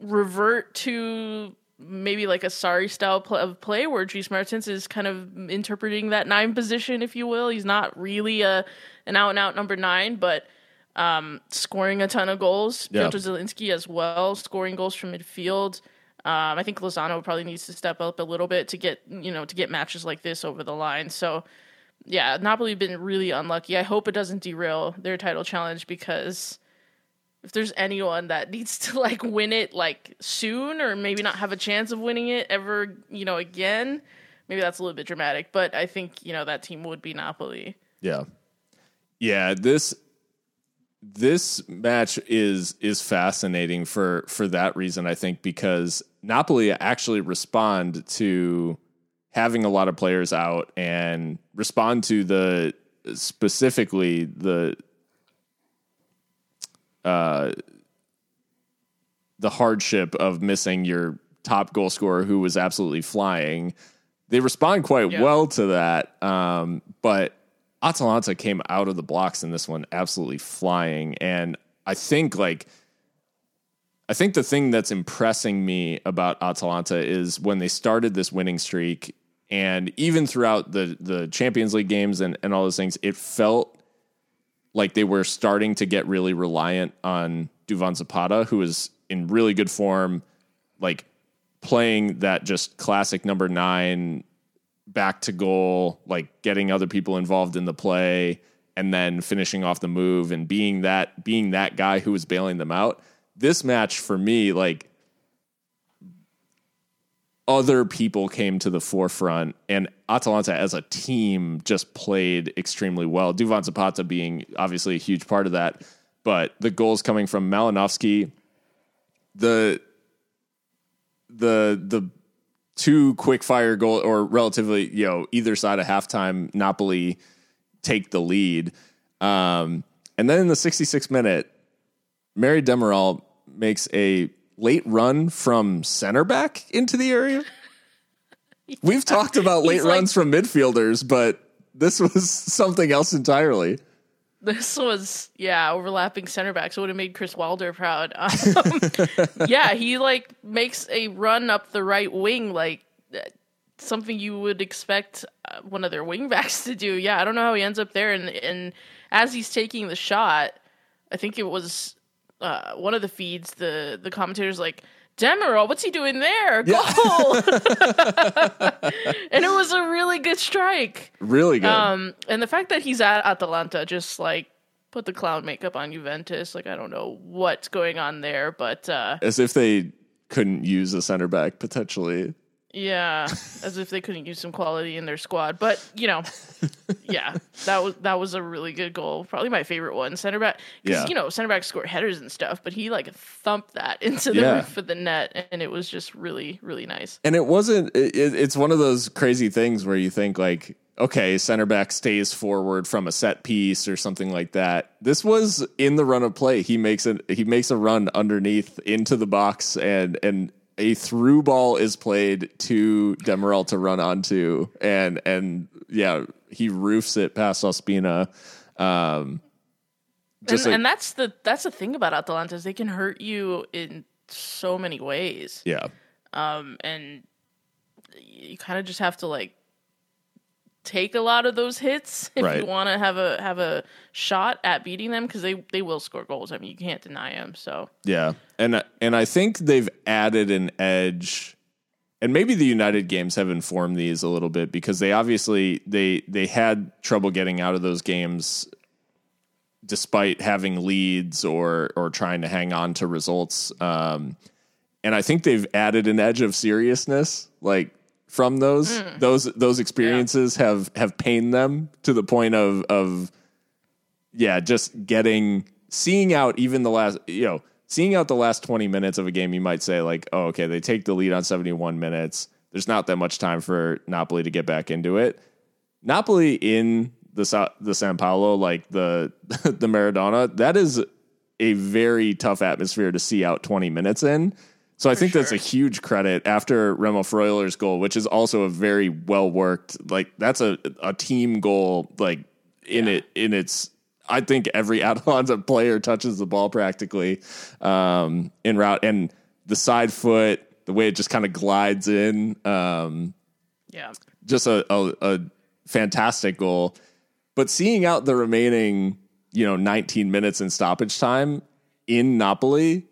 revert to maybe like a sorry style pl- of play where Dries Mertens is kind of interpreting that nine position, if you will. He's not really a an out and out number nine, but um, scoring a ton of goals. Yeah. Piotr Zielinski as well, scoring goals from midfield. Um, I think Lozano probably needs to step up a little bit to get you know to get matches like this over the line. So yeah, Napoli have been really unlucky. I hope it doesn't derail their title challenge because if there's anyone that needs to like win it like soon or maybe not have a chance of winning it ever, you know, again, maybe that's a little bit dramatic, but I think, you know, that team would be Napoli. yeah, yeah. This this match is is fascinating for for that reason. I think because Napoli actually respond to having a lot of players out and respond to the specifically the uh the hardship of missing your top goal scorer who was absolutely flying. They respond quite Yeah. well to that. Um, but Atalanta came out of the blocks in this one absolutely flying. And I think like I think the thing that's impressing me about Atalanta is when they started this winning streak and even throughout the the Champions League games and, and all those things, it felt like they were starting to get really reliant on Duvan Zapata, who is in really good form, like playing that just classic number nine back to goal, like getting other people involved in the play and then finishing off the move and being that being that guy who was bailing them out. This match for me, like other people came to the forefront and Atalanta as a team just played extremely well. Duvan Zapata being obviously a huge part of that, but the goals coming from Malinovskyi, the the the two quick fire goal or relatively, you know, either side of halftime, Napoli take the lead. Um, and then in the 66th minute, Merih Demiral makes a late run from center back into the area. We've talked about late He's like- runs from midfielders, but this was something else entirely. This was, yeah, overlapping center backs. It would have made Chris Wilder proud. Um, yeah, he like makes a run up the right wing, like uh, something you would expect uh, one of their wing backs to do. Yeah, I don't know how he ends up there. And, and as he's taking the shot, I think it was uh, one of the feeds, the, the commentator's like, Demiral, what's he doing there? Goal! and it was a really good strike. Really good. Um, and the fact that he's at Atalanta just like put the clown makeup on Juventus, like I don't know what's going on there, but uh, As if they couldn't use a center back potentially. Yeah, as if they couldn't use some quality in their squad. But you know, yeah, that was that was a really good goal, probably my favorite one. Center back, because Yeah. you know center backs score headers and stuff, but he like thumped that into the Yeah. roof of the net, and it was just really really nice. and it wasn't it- it's one of those crazy things where you think like okay, center back stays forward from a set piece or something like that. This was in the run of play. He makes it. he makes a run underneath into the box and and a through ball is played to Demiral to run onto and and yeah, he roofs it past Ospina. Um and, and that's the that's the thing about Atalanta is they can hurt you in so many ways. Yeah. Um and you kind of just have to like take a lot of those hits if Right. you want to have a have a shot at beating them because they they will score goals. I mean, you can't deny them. So Yeah, and and I think they've added an edge, and maybe the United games have informed these a little bit because they obviously they they had trouble getting out of those games, despite having leads or or trying to hang on to results. Um, and I think they've added an edge of seriousness, like from those mm. those those experiences have have pained them to the point of of yeah, just getting seeing out even the last you know seeing out the last 20 minutes of a game you might say like oh okay they take the lead on 71 minutes. There's not that much time for Napoli to get back into it. Napoli in the the San Paolo like the the Maradona that is a very tough atmosphere to see out 20 minutes in so I think that's a huge credit after Remo Freuler's goal which is also a very well worked like that's a a team goal like in it in its I think every Atalanta player touches the ball practically um, in route, and the side foot, the way it just kind of glides in, um, yeah, just a, a, a fantastic goal. But seeing out the remaining, you know, 19 minutes in stoppage time in Napoli,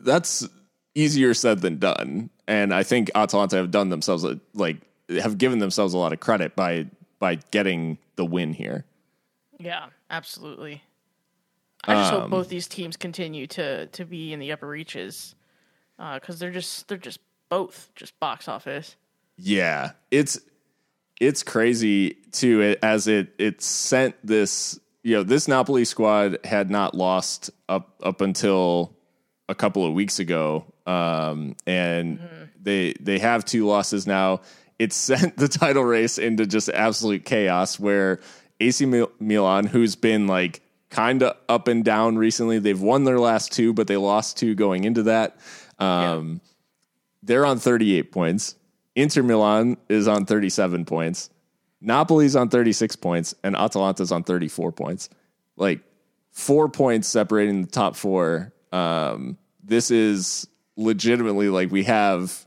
that's easier said than done. And I think Atalanta have done themselves a, like have given themselves a lot of credit by by getting the win here. yeah, absolutely. I just Um, hope both these teams continue to to be in the upper reaches because they're just they're just both just box office. Yeah, it's it's crazy too. As it it sent this, you know, this Napoli squad had not lost up up until a couple of weeks ago, um, and they they have two losses now. It sent the title race into just absolute chaos. Where AC Mil- Milan, who's been like kind of up and down recently, they've won their last two, but they lost two going into that. Um, they're on 38 points. Inter Milan is on 37 points. Napoli's on 36 points and Atalanta's on 34 points. Like four points separating the top four. Um, this is legitimately like we have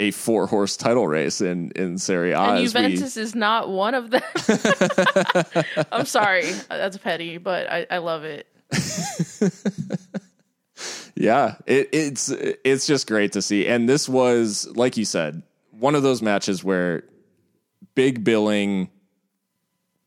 a four horse title race in, in Serie A. And as we- Juventus is not one of them. I'm sorry, that's petty, but I, I love it. Yeah, it, it's it's just great to see. And this was, like you said, one of those matches where big billing,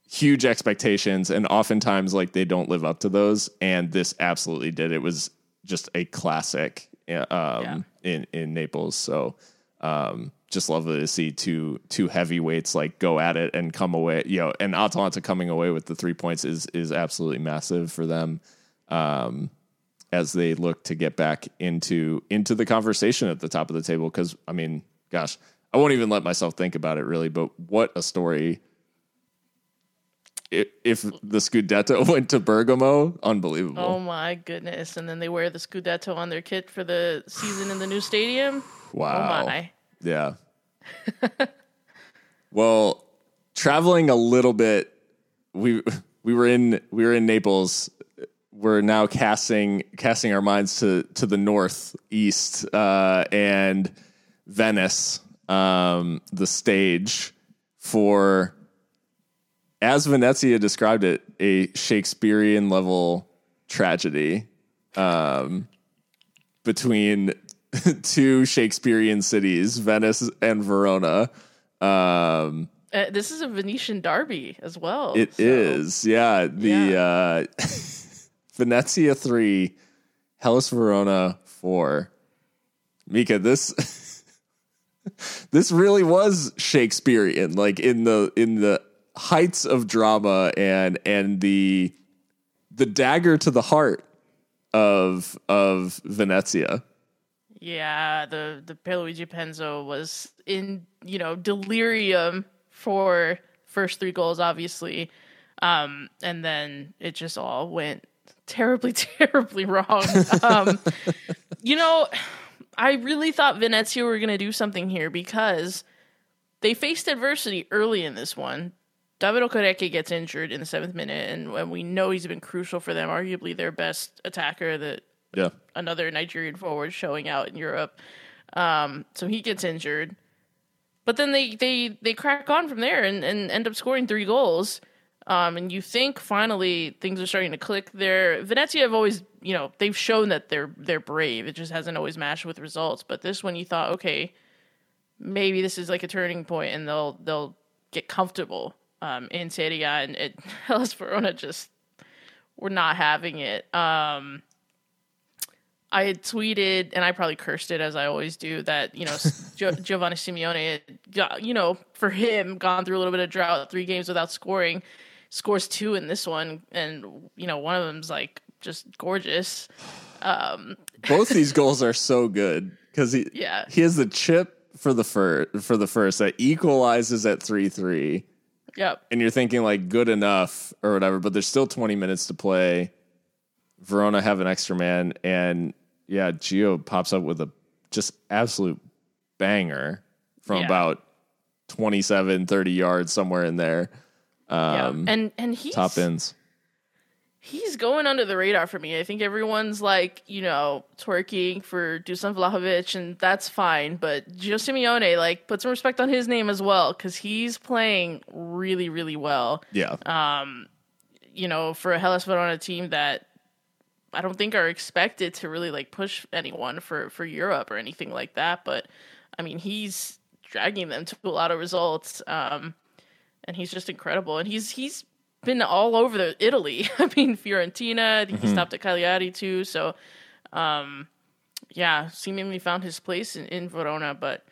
huge expectations, and oftentimes like they don't live up to those. And this absolutely did. It was just a classic um, in in Naples. So um, just lovely to see two two heavyweights like go at it and come away. You know, and Atalanta coming away with the three points is is absolutely massive for them. Um, as they look to get back into into the conversation at the top of the table. Because I mean, gosh, I won't even let myself think about it really. But what a story! If, the Scudetto went to Bergamo, unbelievable. Oh my goodness! And then they wear the Scudetto on their kit for the season in the new stadium. wow. Oh my! Yeah. well, traveling a little bit, we we were in we were in Naples. We're now casting casting our minds to to the northeast uh, and Venice, um, the stage for, as Venezia described it, a Shakespearean level tragedy um, between two Shakespearean cities, Venice and Verona. Um, Uh, this is a Venetian derby as well. it so- is, yeah. The Uh, Venezia three, Hellas Verona four. Mika, this this really was Shakespearean, like in the in the heights of drama and and the the dagger to the heart of of Venezia. Yeah, the the Pierluigi Penzo was in you know delirium for first three goals, obviously, um, and then it just all went terribly, terribly wrong. um, you know, I really thought Venezia were going to do something here because they faced adversity early in this one. David Okereke gets injured in the seventh minute, and, and we know he's been crucial for them, arguably their best attacker that Yeah. another Nigerian forward showing out in Europe. Um, so he gets injured. But then they, they, they crack on from there and, and end up scoring three goals. Um, and you think finally things are starting to click there. Venezia have always, you know, they've shown that they're they're brave. It just hasn't always matched with results. But this one, you thought, okay, maybe this is like a turning point, and they'll they'll get comfortable um, in Serie A, and it, Hellas Verona just were not having it. Um, I had tweeted, and I probably cursed it as I always do, that you know Gio- Giovanni Simeone, got, you know, for him, gone through a little bit of drought, three games without scoring, scores two in this one, and you know one of them's like just gorgeous. Both these goals are so good because he Yeah. he has the chip for the first for the first that equalizes at three three, Yep. and you're thinking like good enough or whatever, but there's still 20 minutes to play. Verona have an extra man, and yeah, Gio pops up with a just absolute banger from Yeah. about 27, 30 yards somewhere in there. Yeah. Um, and and he's top ends. He's going under the radar for me. I think everyone's like, you know, twerking for Dusan Vlahovic, and that's fine. But Gio Simeone, like, put some respect on his name as well, because he's playing really, really well. Yeah, Um, You know, for a Hellas Verona team that I don't think are expected to really like push anyone for for Europe or anything like that. But I mean, he's dragging them to a lot of results. Um, and he's just incredible. And he's he's been all over the Italy. I mean, Fiorentina. I think he stopped at Cagliari too. So, um, yeah, seemingly found his place in, in Verona. But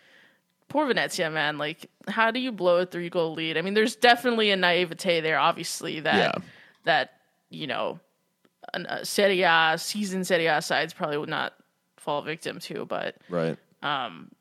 poor Venezia, man. Like, how do you blow a three goal lead? I mean, there's definitely a naivete there. Obviously, that Yeah. that you know, an- a Serie A season Serie A sides probably would not fall victim to. But right.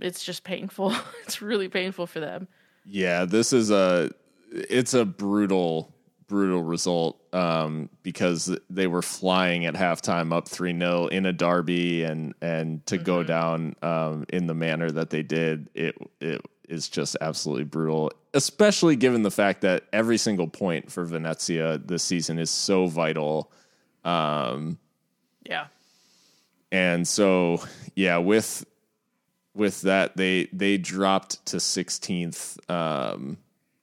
it's just painful. it's really painful for them. Yeah, this is a it's a brutal brutal result um, because they were flying at halftime up 3-0 in a derby and and to go down um, in the manner that they did it it is just absolutely brutal especially given the fact that every single point for Venezia this season is so vital Yeah. and so yeah with with that they they dropped to 16th um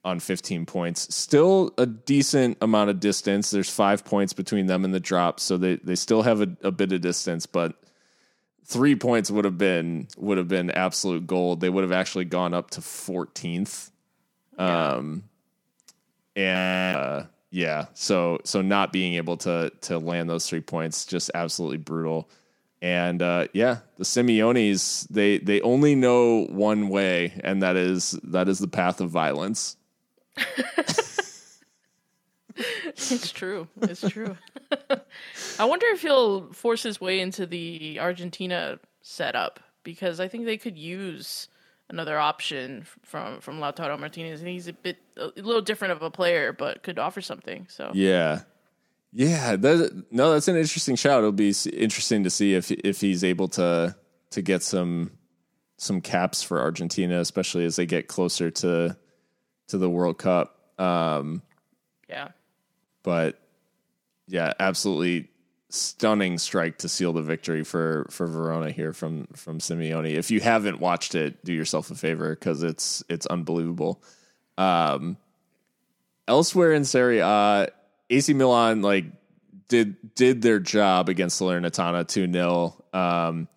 on 15 points. Still a decent amount of distance. There's five points between them and the drop so they they still have a, a bit of distance but three points would have been would have been absolute gold. They would have actually gone up to 14th um and uh, yeah so so not being able to to land those three points just absolutely brutal. And uh, yeah the Simeones they they only know one way and that is that is the path of violence It's true. It's true. I wonder if he'll force his way into the Argentina setup because I think they could use another option from from Lautaro Martinez. And he's a bit a little different of a player, but could offer something. So yeah yeah that, no that's an interesting shout it'll be interesting to see if if he's able to to get some some caps for Argentina especially as they get closer to to the World Cup um yeah, but yeah, absolutely stunning strike to seal the victory for for Verona here from from Simeone. If you haven't watched it, do yourself a favor because it's it's unbelievable. Um, elsewhere in Serie A, AC Milan like did did their job against Salernitana two 0 um,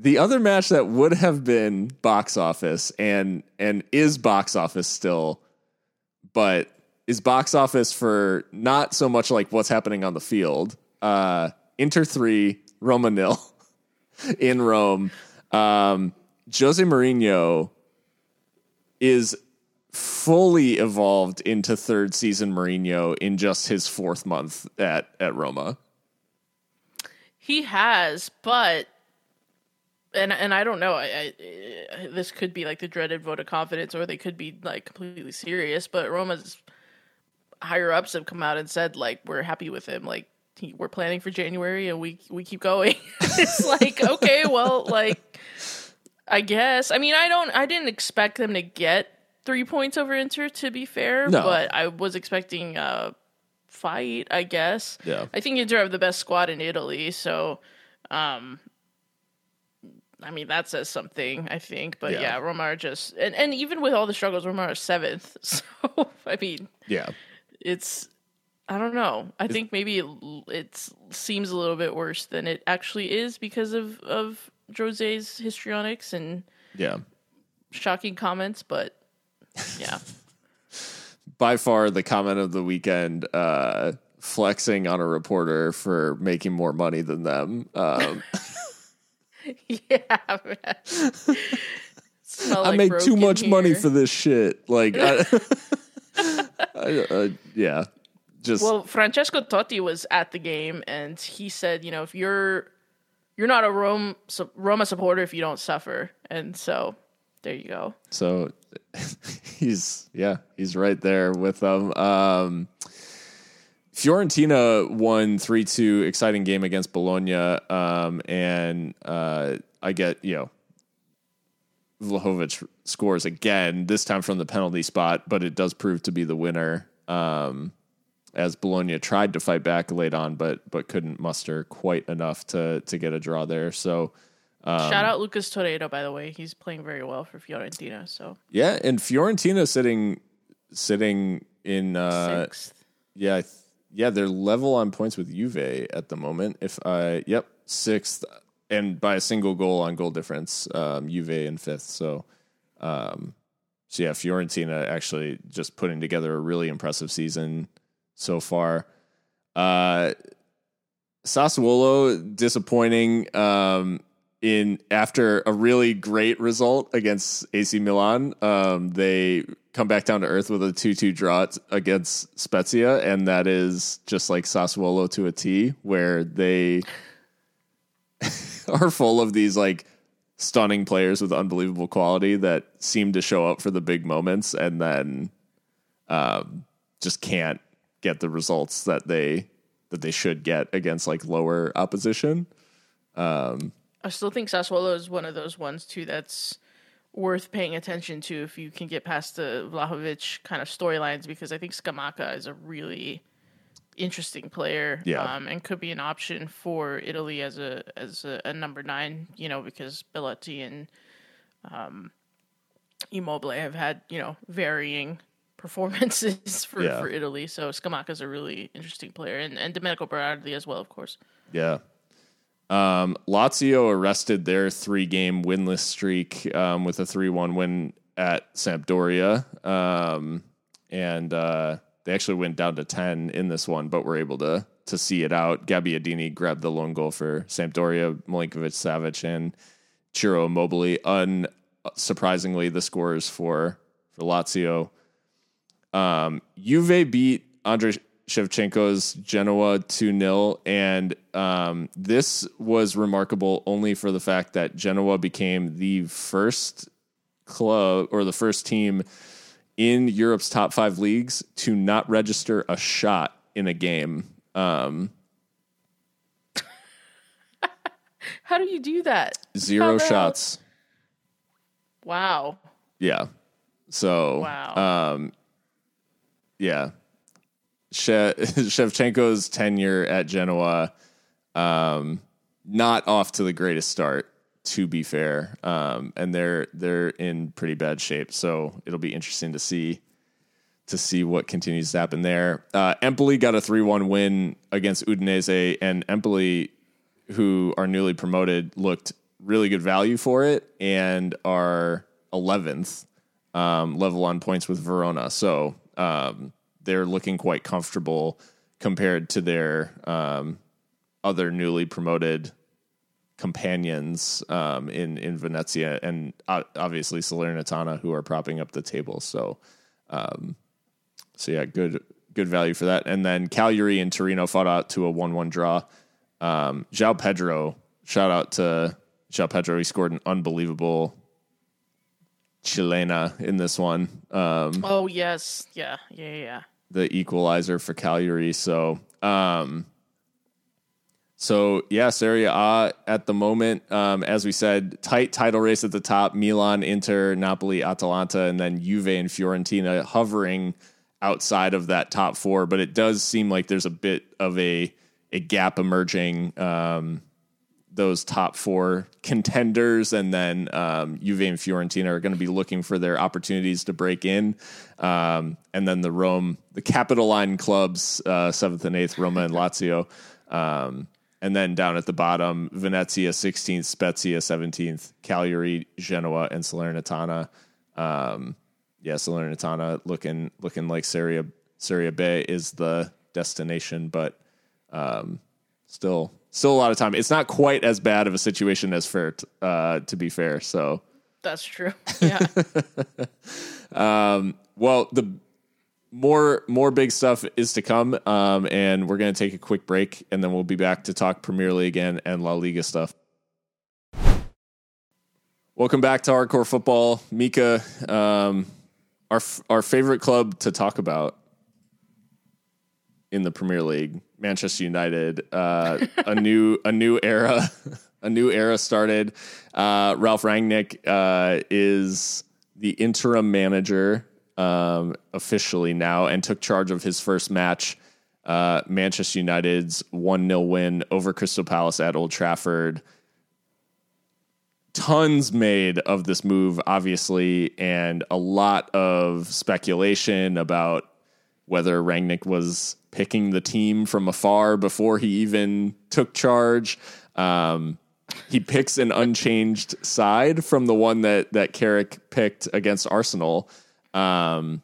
the other match that would have been box office and and is box office still, but is box office for not so much like what's happening on the field. Uh, Inter three, Roma nil in Rome. Um, Jose Mourinho is fully evolved into third season Mourinho in just his fourth month at at Roma. he has. But and and I don't know. I, I, this could be like the dreaded vote of confidence, or they could be like completely serious. But Roma's higher ups have come out and said like we're happy with him. Like he, we're planning for January, and we we keep going. it's like okay, well, like I guess. I mean, I don't. I didn't expect them to get three points over Inter. To be fair, No. but I was expecting a fight. I guess. Yeah. I think Inter have the best squad in Italy, so um I mean that says something, I think. But Yeah. yeah, Roma are just and, and even with all the struggles, Romar are seventh. So I mean Yeah. it's I don't know. I think maybe it, it seems a little bit worse than it actually is because of of Jose's histrionics and Yeah. shocking comments, but yeah. By far the comment of the weekend, uh, flexing on a reporter for making more money than them. Um, yeah. I like make too much money for this shit. Like, I, I, uh, yeah, just Well, Francesco Totti was at the game, and he said, you know, if you're you're not a Rome Roma supporter if you don't suffer, and so there you go. so he's yeah, he's right there with them. Um, Fiorentina won three two, exciting game against Bologna, um, and uh, I get you know. Vlahovic scores again, this time from the penalty spot, but it does prove to be the winner. Um, as Bologna tried to fight back late on, but but couldn't muster quite enough to to get a draw there. So Um, Shout out Lucas Torreira, by the way. He's playing very well for Fiorentina. So yeah, and Fiorentina sitting sitting in uh, sixth. yeah I yeah they're level on points with Juve at the moment. If I yep sixth and by a single goal on goal difference, um, Juve in fifth. So um, so yeah, Fiorentina actually just putting together a really impressive season so far. Uh, Sassuolo disappointing um, in after a really great result against AC Milan. Um, they come back down to earth with a two-two draw t- against Spezia, and that is just like Sassuolo to a T, where they are full of these like stunning players with unbelievable quality that seem to show up for the big moments and then um, just can't get the results that they that they should get against like lower opposition. Um, I still think Sassuolo is one of those ones too that's worth paying attention to if you can get past the Vlahovic kind of storylines because I think Scamacca is a really interesting player Yeah. um, and could be an option for Italy as a as a, a number nine. You know because Bellotti and um, Immobile have had you know varying performances for, Yeah. for Italy. So Scamacca is a really interesting player and and Domenico Berardi as well, of course. Yeah. Um, Lazio arrested their three game winless streak um, with a 3 1 win at Sampdoria. Um, and uh, they actually went down to 10 in this one, but were able to to see it out. Gabbiadini grabbed the lone goal for Sampdoria, Milinkovic Savic, and Ciro Immobile. Unsurprisingly, the scores for, for Lazio. Um, Juve beat Andrei Shevchenko's Genoa 2 0. And um, this was remarkable only for the fact that Genoa became the first club or the first team in Europe's top five leagues to not register a shot in a game. Um, How do you do that? zero How shots. Wow. Yeah. So, Wow. um, yeah. She- Shevchenko's tenure at Genoa, um, not off to the greatest start, to be fair. Um, and they're they're in pretty bad shape. So it'll be interesting to see to see what continues to happen there. Uh, Empoli got a three one win against Udinese, and Empoli, who are newly promoted, looked really good value for it and are eleventh um, level on points with Verona. So um, they're looking quite comfortable compared to their um, other newly promoted companions um, in in Venezia and uh, obviously Salernitana, who are propping up the table. So, um, so yeah, good good value for that. And then Cagliari and Torino fought out to a one one draw. Um, João Pedro, shout out to João Pedro. He scored an unbelievable chilena in this one. Um, Oh yes, yeah, yeah, yeah. The equalizer for Cagliari. So, um, so yeah, Serie A at the moment, um, as we said, tight title race at the top: Milan, Inter, Napoli, Atalanta, and then Juve and Fiorentina hovering outside of that top four. But it does seem like there's a bit of a a gap emerging. Um, those top four contenders, and then um, Juve and Fiorentina are going to be looking for their opportunities to break in. Um, and then the Rome, the capital line clubs, uh, seventh and eighth, Roma and Lazio. Um, and then down at the bottom, Venezia 16th, Spezia 17th, Cagliari, Genoa, and Salernitana. Um, yeah, Salernitana looking looking like Serie Serie B is the destination, but um, still still a lot of time. It's not quite as bad of a situation as Fürth, uh, to be fair. So, That's true. Yeah. um, well, the more more big stuff is to come, um, and we're going to take a quick break, and then we'll be back to talk Premier League and, and La Liga stuff. Welcome back to Hardcore Football, Mika. Um, our our favorite club to talk about in the Premier League, Manchester United. Uh, a new a new era, a new era started. Uh, Ralph Rangnick uh, is the interim manager um, officially now, and took charge of his first match. Uh, Manchester United's one 0 win over Crystal Palace at Old Trafford tons made of this move, obviously, and a lot of speculation about whether Rangnick was picking the team from afar before he even took charge. Um, he picks an unchanged side from the one that that Carrick picked against Arsenal, um,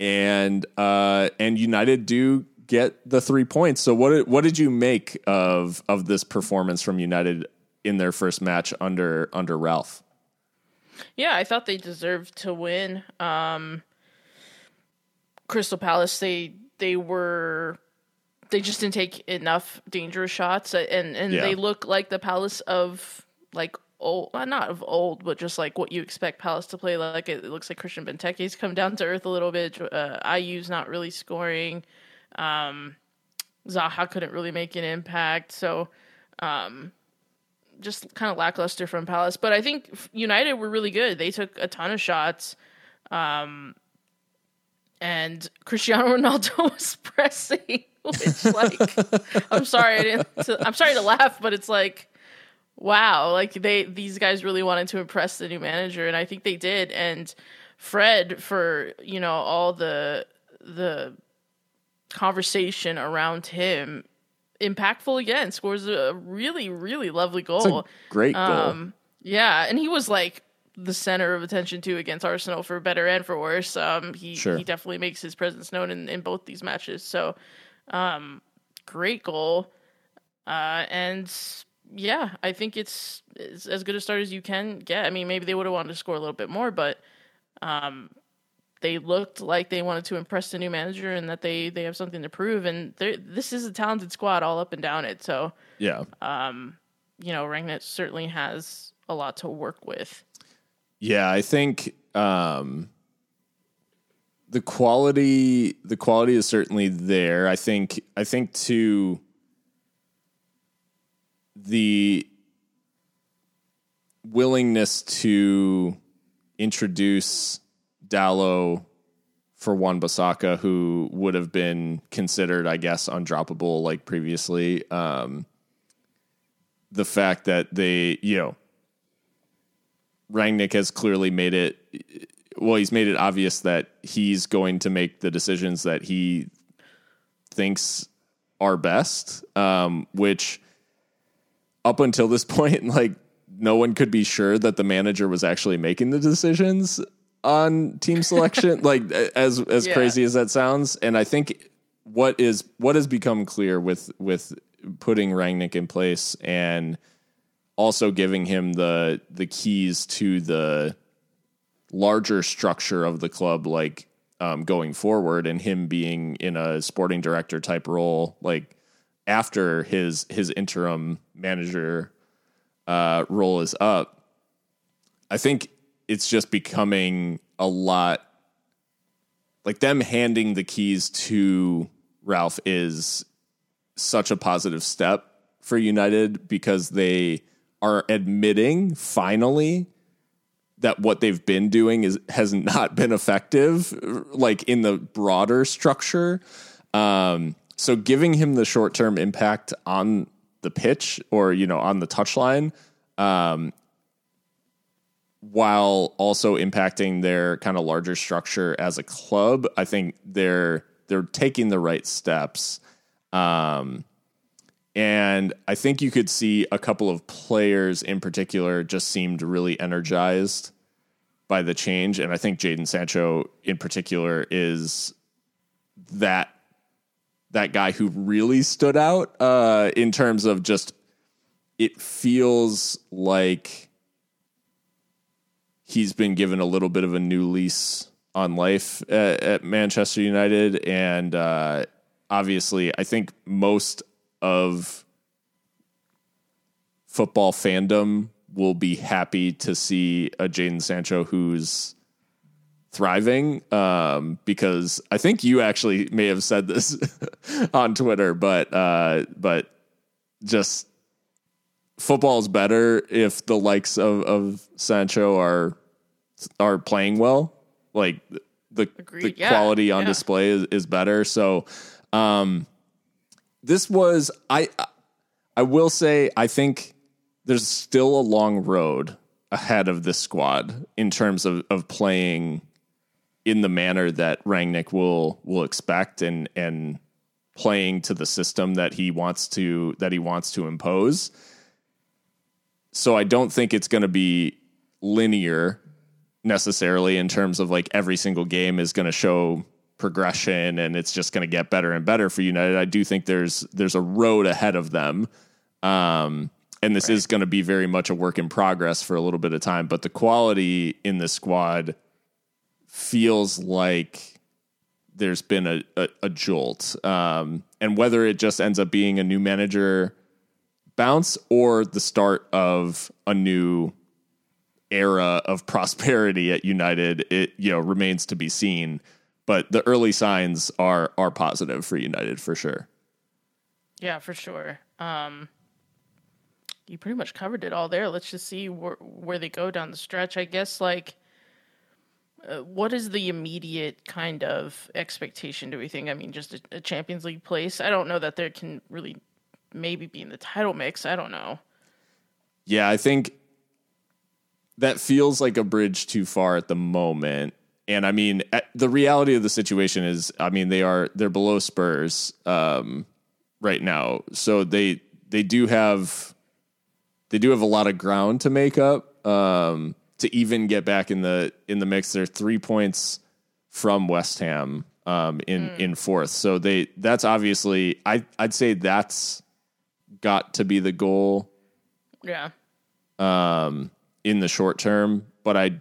and uh, and United do get the three points. So what did, what did you make of of this performance from United in their first match under under Ralph? Yeah, I thought they deserved to win. Um, Crystal Palace, they they were they just didn't take enough dangerous shots, uh, and and Yeah. they look like the Palace of like old, well, not of old, but just like what you expect Palace to play like. It, it looks like Christian Benteke's come down to earth a little bit. Uh, Ayew's not really scoring. Um, Zaha couldn't really make an impact, so um, just kind of lackluster from Palace. But I think United were really good. They took a ton of shots. Um, and Cristiano Ronaldo was pressing, which like I'm sorry I didn't to, I'm sorry to laugh, but it's like wow, like they these guys really wanted to impress the new manager and I think they did and Fred for, you know, all the the conversation around him impactful again scores a really really lovely goal great goal. um, yeah, and he was like the center of attention too against Arsenal for better and for worse. Um, he Sure. he definitely makes his presence known in, in both these matches. So, um, great goal, uh, and yeah, I think it's, it's as good a start as you can get. I mean, maybe they would have wanted to score a little bit more, but um, they looked like they wanted to impress the new manager and that they they have something to prove. And this is a talented squad all up and down it. So yeah. you know, Rangnick certainly has a lot to work with. Yeah, I think um, the quality the quality is certainly there. I think I think to the willingness to introduce Dalot for Wan-Bissaka, who would have been considered, I guess, undroppable like previously. Um, the fact that they, you know, Rangnick has clearly made it well, he's made it obvious that he's going to make the decisions that he thinks are best, um, which up until this point, like no one could be sure that the manager was actually making the decisions on team selection. like as as Yeah. crazy as that sounds, and I think what is what has become clear with with putting Rangnick in place and also giving him the the keys to the larger structure of the club like um, going forward and him being in a sporting director type role like after his his interim manager uh, role is up. I think it's just becoming a lot like them handing the keys to Ralph is such a positive step for United because they are admitting finally that what they've been doing is has not been effective like in the broader structure. Um, so giving him the short-term impact on the pitch or you know on the touchline um, while also impacting their kind of larger structure as a club i think they're they're taking the right steps. Um, and I think you could see a couple of players in particular just seemed really energized by the change. And I think Jadon Sancho in particular is that that guy who really stood out uh, in terms of just it feels like he's been given a little bit of a new lease on life at, at Manchester United, and uh, obviously, I think most of football fandom will be happy to see a Jadon Sancho who's thriving um, because I think you actually may have said this on Twitter, but uh, but just football is better if the likes of, of Sancho are are playing well. Like the Agreed. the Yeah. quality on Yeah. display is, is better. So um, this was I I will say I think there's still a long road ahead of this squad in terms of, of playing in the manner that Rangnick will will expect and and playing to the system that he wants to that he wants to impose. So I don't think it's going to be linear necessarily in terms of like every single game is going to show progression and it's just going to get better and better for United. I do think there's there's a road ahead of them. Um and this is going to be very much a work in progress for a little bit of time, but the quality in the squad feels like there's been a, a, a jolt. Um, and whether it just ends up being a new manager bounce or the start of a new era of prosperity at United, it you know remains to be seen. But the early signs are are positive for United for sure. Yeah, for sure. Um, you pretty much covered it all there. Let's just see where where they go down the stretch. I guess like, uh, what is the immediate kind of expectation? Do we think? I mean, just a, a Champions League place. I don't know that there can really maybe be in the title mix. I don't know. Yeah, I think that feels like a bridge too far at the moment. And I mean, at- the reality of the situation is, I mean, they are they're below Spurs um, right now, so they they do have they do have a lot of ground to make up um, to even get back in the in the mix. They're three points from West Ham um, in in fourth, so they that's obviously I I'd say that's got to be the goal Yeah. um, in the short term. But I,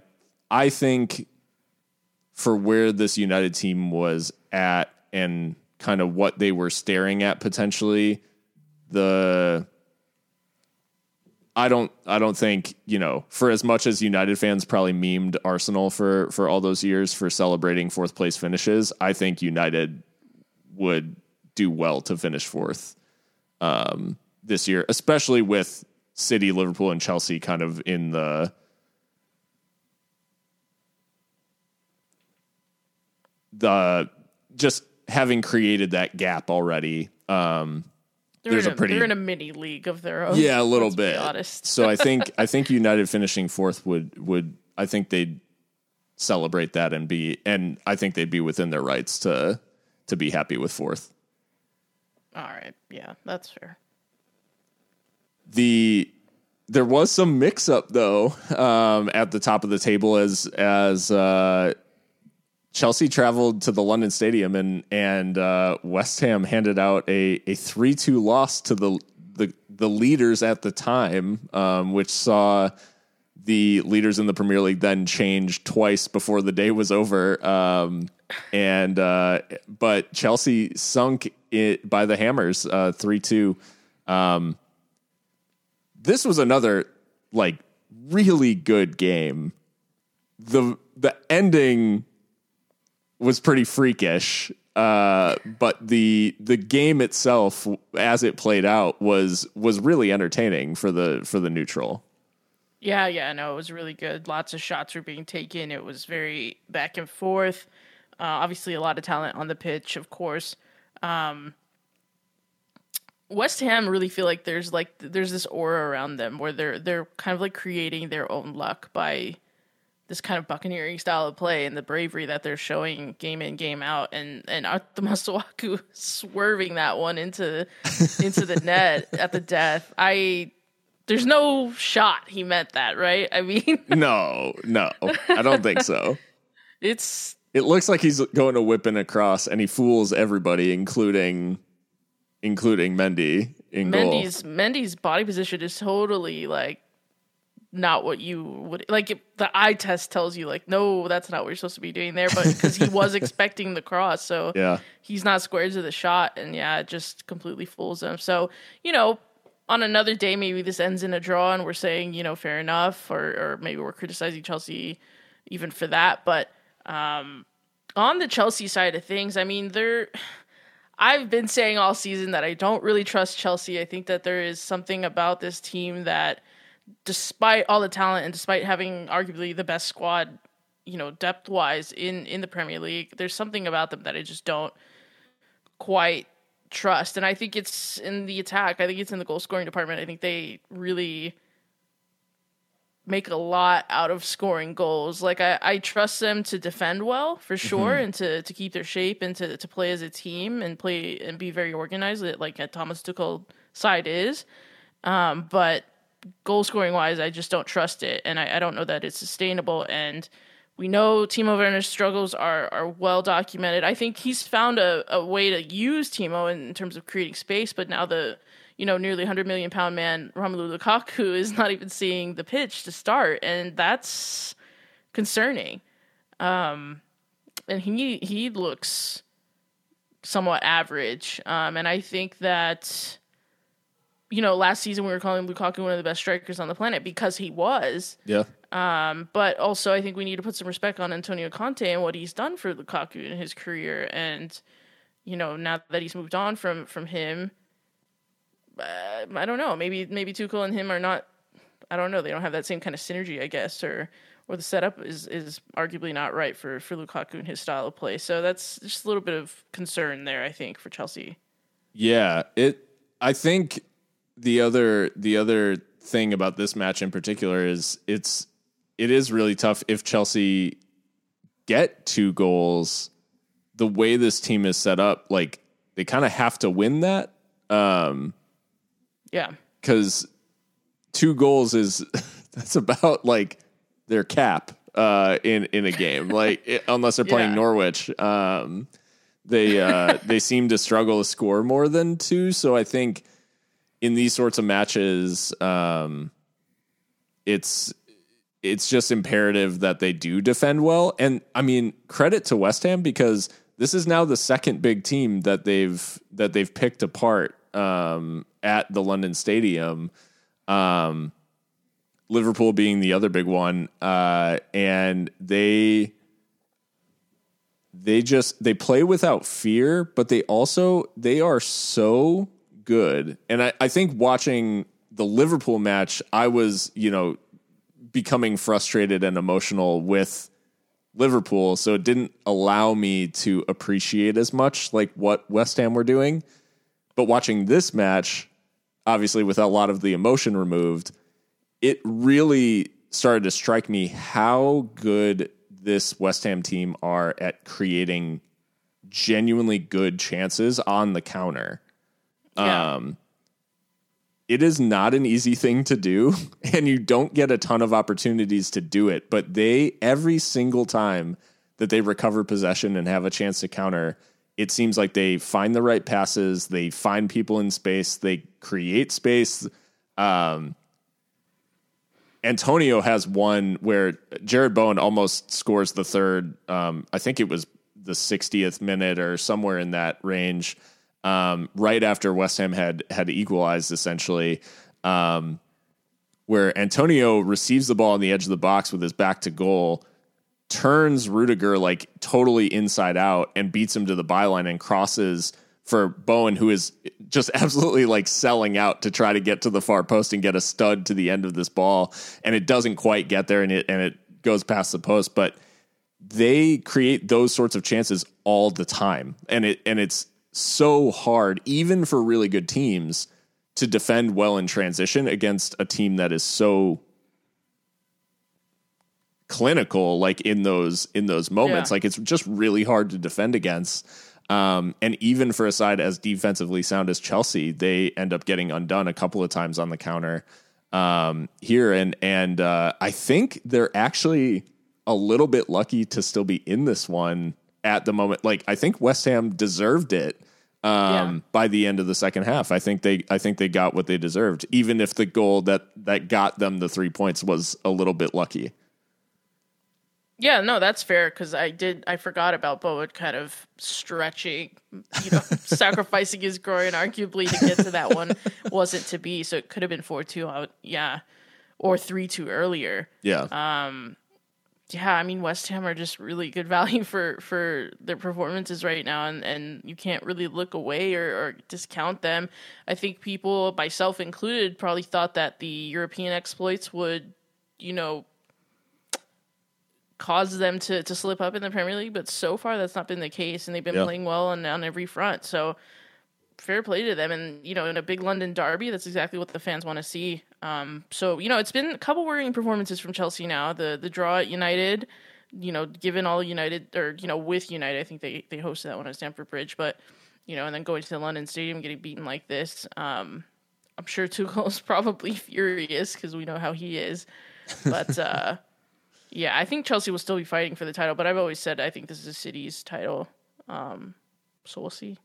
I think for where this United team was at and kind of what they were staring at potentially, the I don't I don't think, you know, for as much as United fans probably memed Arsenal for for all those years for celebrating fourth place finishes, I think United would do well to finish fourth um, this year, especially with City, Liverpool, and Chelsea kind of in the the just having created that gap already. Um, They're There's in a pretty- they're in a mini league of their own. yeah, a little bit. honest. so I think I think United finishing fourth would would I think they'd celebrate that and be and I think they'd be within their rights to to be happy with fourth. All right. Yeah, that's fair. the there was some mix up though um, at the top of the table as as uh, Chelsea traveled to the London Stadium and and uh, West Ham handed out a a three two loss to the the the leaders at the time, um, which saw the leaders in the Premier League then change twice before the day was over. Um, and uh, but Chelsea sunk it by the hammers, uh, three two. Um, this was another like really good game. The the ending was pretty freakish. Uh, but the the game itself, as it played out, was was really entertaining for the for the neutral. Yeah, yeah, no, it was really good. Lots of shots were being taken. It was very back and forth. Uh, obviously, a lot of talent on the pitch, of course. Um, West Ham really feel like there's like there's this aura around them where they're they're kind of like creating their own luck by this kind of buccaneering style of play and the bravery that they're showing game in game out and and Arthur Masuaku swerving that one into into the net at the death. I there's no shot he meant that, right? I mean No, no. I don't think so. It's it looks like he's going to whip in across and he fools everybody including including Mendy in Mendy's goal. Mendy's body position is totally like not what you would like it, the eye test tells you like no that's not what you're supposed to be doing there but because he was expecting the cross so Yeah. he's not squared to the shot and yeah it just completely fools him so you know on another day maybe this ends in a draw and we're saying you know fair enough or or maybe we're criticizing Chelsea even for that but um on the Chelsea side of things I mean they're I've been saying all season that I don't really trust Chelsea. I think that there is something about this team that, despite all the talent and despite having arguably the best squad, you know, depth wise in in the Premier League, there's something about them that I just don't quite trust. And I think it's in the attack. I think it's in the goal scoring department. I think they really make a lot out of scoring goals. Like I, I trust them to defend well for sure and to, to keep their shape and to, to play as a team and play and be very organized like a Thomas Tuchel side is. Um, but goal scoring wise, I just don't trust it and I, I don't know that it's sustainable and we know Timo Werner's struggles are are well documented. I think he's found a, a way to use Timo in, in terms of creating space, but now the you know, nearly 100 million pound man Romelu Lukaku is not even seeing the pitch to start, and that's concerning. Um, and he he looks somewhat average, um, and I think that you know last season we were calling Lukaku one of the best strikers on the planet because he was. Yeah. Um, but also I think we need to put some respect on Antonio Conte and what he's done for Lukaku in his career, and you know now that he's moved on from from him uh, I don't know. Maybe maybe Tuchel and him are not. I don't know. They don't have that same kind of synergy, I guess, or or the setup is is arguably not right for for Lukaku and his style of play. So that's just a little bit of concern there, I think, for Chelsea. Yeah, it. I think the other the other thing about this match in particular is it's it is really tough if Chelsea get two goals. The way this team is set up, like they kind of have to win that. Um, Yeah, because two goals is that's about like their cap uh, in in a game. Like it, unless they're playing Yeah. Norwich, um, they uh, they seem to struggle to score more than two. So I think in these sorts of matches, um, it's it's just imperative that they do defend well. And I mean, credit to West Ham because this is now the second big team that they've that they've picked apart um, at the London Stadium. Um, Liverpool being the other big one, uh, and they they just they play without fear, but they also they are so good. And I, I think watching the Liverpool match, I was you know becoming frustrated and emotional with Liverpool, so it didn't allow me to appreciate as much like what West Ham were doing. But watching this match, obviously with a lot of the emotion removed, it really started to strike me how good this West Ham team are at creating genuinely good chances on the counter. Yeah. Um, it is not an easy thing to do, and you don't get a ton of opportunities to do it. But they, every single time that they recover possession and have a chance to counter, it seems like they find the right passes, they find people in space, they create space. Um, Antonio has one where Jarrod Bowen almost scores the third. Um, I think it was the 60th minute or somewhere in that range, um, right after West Ham had had equalized essentially. Um, where Antonio receives the ball on the edge of the box with his back to goal, turns Rudiger like totally inside out and beats him to the byline and crosses for Bowen, who is just absolutely like selling out to try to get to the far post and get a stud to the end of this ball, and it doesn't quite get there, and it and it goes past the post, but they create those sorts of chances all the time, and it and it's so hard, even for really good teams, to defend well in transition against a team that is so clinical like in those in those moments Yeah. like it's just really hard to defend against um, and even for a side as defensively sound as Chelsea, they end up getting undone a couple of times on the counter um, here. And and uh, I think they're actually a little bit lucky to still be in this one at the moment. Like I think West Ham deserved it um, Yeah. by the end of the second half. I think they I think they got what they deserved, even if the goal that that got them the three points was a little bit lucky. Yeah, no, that's fair because I did. I forgot about Bowen kind of stretching, you know, sacrificing his groin arguably to get to that one wasn't to be. So it could have been four two out, yeah, or three two earlier. Yeah. Yeah, I mean West Ham are just really good value for for their performances right now, and and you can't really look away or, or discount them. I think people, myself included, probably thought that the European exploits would, you know, cause them to to slip up in the Premier League, but so far that's not been the case, and they've been Yeah. playing well on on every front. So fair play to them, and you know, in a big London derby, that's exactly what the fans want to see. Um, so you know, it's been a couple worrying performances from Chelsea now. The the draw at United, you know, given all United or you know with United, I think they they hosted that one at Stamford Bridge, but you know, and then going to the London Stadium, getting beaten like this. Um, I'm sure Tuchel is probably furious because we know how he is, but. uh yeah, I think Chelsea will still be fighting for the title, but I've always said I think this is a City's title. Um, so we'll see.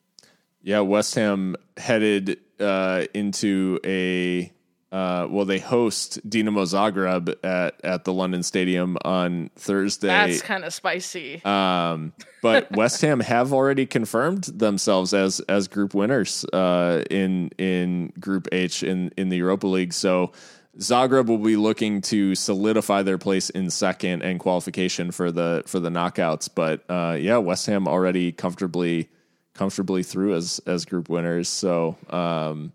Yeah, West Ham headed uh, into a uh, well, they host Dinamo Zagreb at at the London Stadium on Thursday. That's kind of spicy. Um, but West Ham have already confirmed themselves as as group winners uh, in in Group H in in the Europa League. So Zagreb will be looking to solidify their place in second and qualification for the for the knockouts. But uh, yeah, West Ham already comfortably comfortably through as as group winners. So um,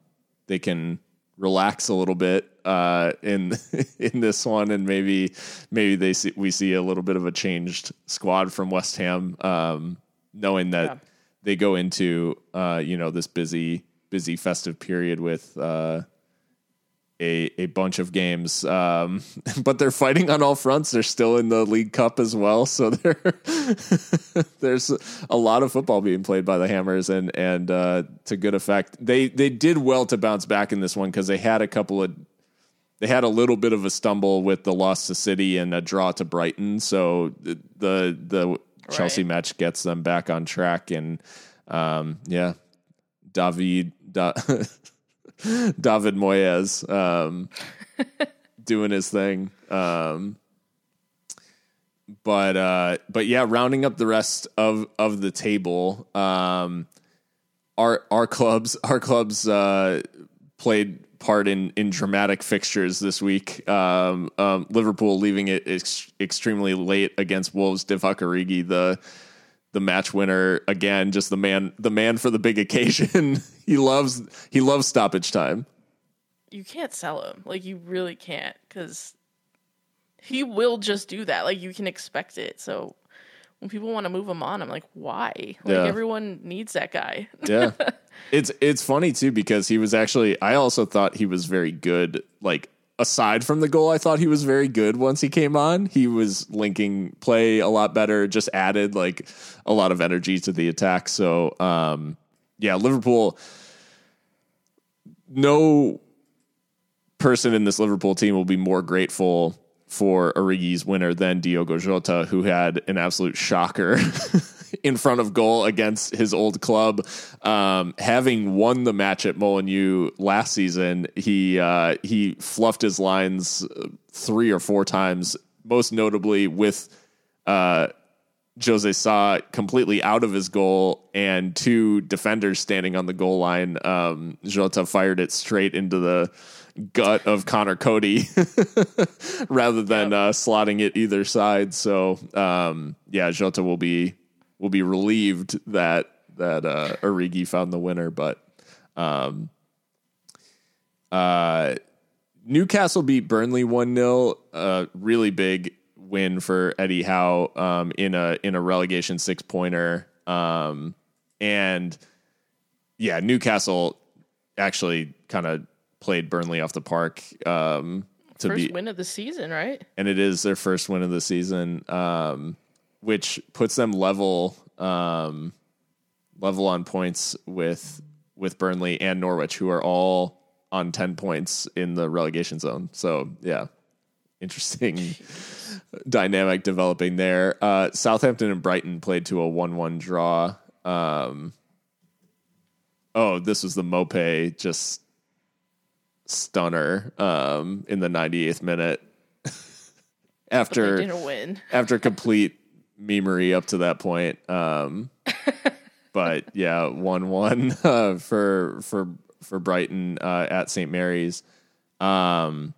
they can relax a little bit uh, in in this one, and maybe maybe they see, we see a little bit of a changed squad from West Ham, um, knowing that Yeah. they go into uh, you know this busy busy festive period with. Uh, a, a bunch of games, um, but they're fighting on all fronts. They're still in the League Cup as well, so there there's a lot of football being played by the Hammers, and and uh, to good effect. They they did well to bounce back in this one because they had a couple of they had a little bit of a stumble with the loss to City and a draw to Brighton, so the the, the Chelsea match gets them back on track, and um, yeah, David. Da, David Moyes um, doing his thing. Um, but uh, but yeah, rounding up the rest of of the table, um, our our clubs our clubs uh, played part in in dramatic fixtures this week. Um, um, Liverpool leaving it ex- extremely late against Wolves. Divock Origi, the the match winner again, just the man the man for the big occasion. he loves he loves stoppage time. you can't sell him. Like you really can't because he will just do that. Like you can expect it. So when people want to move him on, I'm like, why? Like Yeah. everyone needs that guy. Yeah. it's it's funny too because he was actually I also thought he was very good like aside from the goal I thought he was very good once he came on. He was linking play a lot better, just added like a lot of energy to the attack. So um yeah, Liverpool no person in this Liverpool team will be more grateful for Origi's winner than Diogo Jota, who had an absolute shocker in front of goal against his old club. Um, having won the match at Molineux last season, he uh, he fluffed his lines uh, three or four times, most notably with uh, Jose Sa completely out of his goal and two defenders standing on the goal line. Um, Jota fired it straight into the gut of Conor Coady rather than uh, slotting it either side. So um, yeah, Jota will be will be relieved that that uh, Origi found the winner, but um, uh, Newcastle beat Burnley one 0 A really big win for Eddie Howe um, in a in a relegation six pointer. Um, and yeah, Newcastle actually kind of played Burnley off the park um, to First be, win of the season, right? and it is their first win of the season, um, which puts them level um, level on points with with Burnley and Norwich, who are all on ten points in the relegation zone. So yeah, interesting dynamic developing there. Uh, Southampton and Brighton played to a one-one draw. Um, oh, this was the Maupay just stunner um, in the 98th minute. After didn't win. after complete memery up to that point. Um, but yeah, one one uh, for for for Brighton uh, at St Mary's. Um,